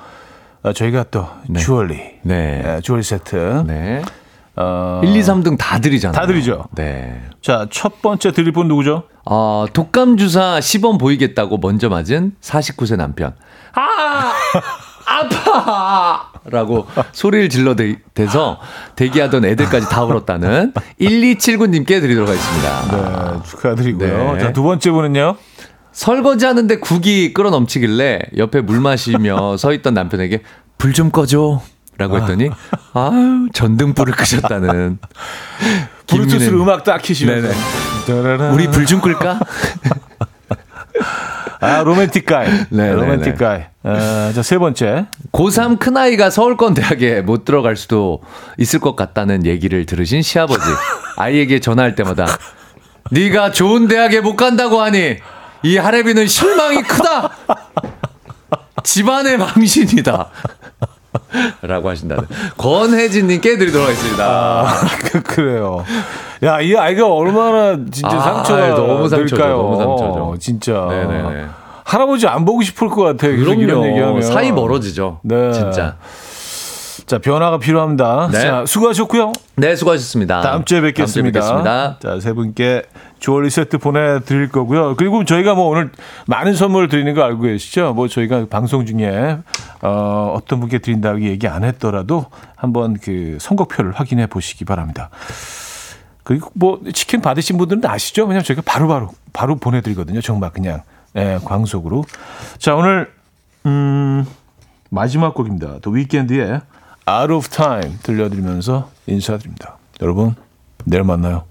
어, 저희가 또 네. 주얼리, 네. 예, 주얼리 세트 네. 어, 1, 2, 3등 다 드리잖아요. 다 드리죠. 네. 자, 첫 번째 드릴 분 누구죠? 어, 독감 주사 시범 보이겠다고 먼저 맞은 49세 남편. 아! (laughs) 아파! 라고 소리를 질러 대, 대서 대기하던 애들까지 다 울었다는 1279님께 드리도록 하겠습니다. 네, 축하드리고요. 네. 자, 두 번째 분은요? 설거지 하는데 국이 끓어 넘치길래 옆에 물 마시며 서 있던 남편에게 불 좀 꺼줘. 라고 했더니, 아유, 전등불을 끄셨다는. (laughs) 블루투스로 음악 딱 키시면서. 따라란. 우리 불 좀 끌까? (laughs) 아, 로맨틱 가이. 네, 로맨틱 네, 네. 가이. 아, 자, 세 번째. 고3 큰아이가 서울권대학에 못 들어갈 수도 있을 것 같다는 얘기를 들으신 시아버지. (laughs) 아이에게 전화할 때마다 네가 좋은 대학에 못 간다고 하니 이 할애비는 실망이 크다. 집안의 망신이다. 라고 하신다는 권혜진님께 드리도록 하겠습니다. 아, 그- 그래요. 야, 이 아이가 얼마나 진짜 아, 상처가 너무 상처죠, 될까요? 너무 상처죠. 진짜. 네네네. 할아버지 안 보고 싶을 것 같아요. 그럼요. 사이 멀어지죠. 네. 진짜. 자, 변화가 필요합니다. 네. 자, 수고하셨고요. 네, 수고하셨습니다. 다음 주에 뵙겠습니다. 다음 주에 뵙겠습니다. 자, 세 분께 주얼리 세트 보내드릴 거고요. 그리고 저희가 뭐 오늘 많은 선물 드리는 거 알고 계시죠? 뭐 저희가 방송 중에 어, 어떤 분께 드린다고 얘기 안 했더라도 한번 그 선곡표를 확인해 보시기 바랍니다. 그리고 뭐 치킨 받으신 분들은 아시죠? 왜냐면 저희가 바로 바로 바로 보내드리거든요. 정말 그냥 예, 광속으로. 자 오늘 음, 마지막 곡입니다. 또 위켄드의 Out of Time 들려드리면서 인사드립니다. 여러분 내일 만나요.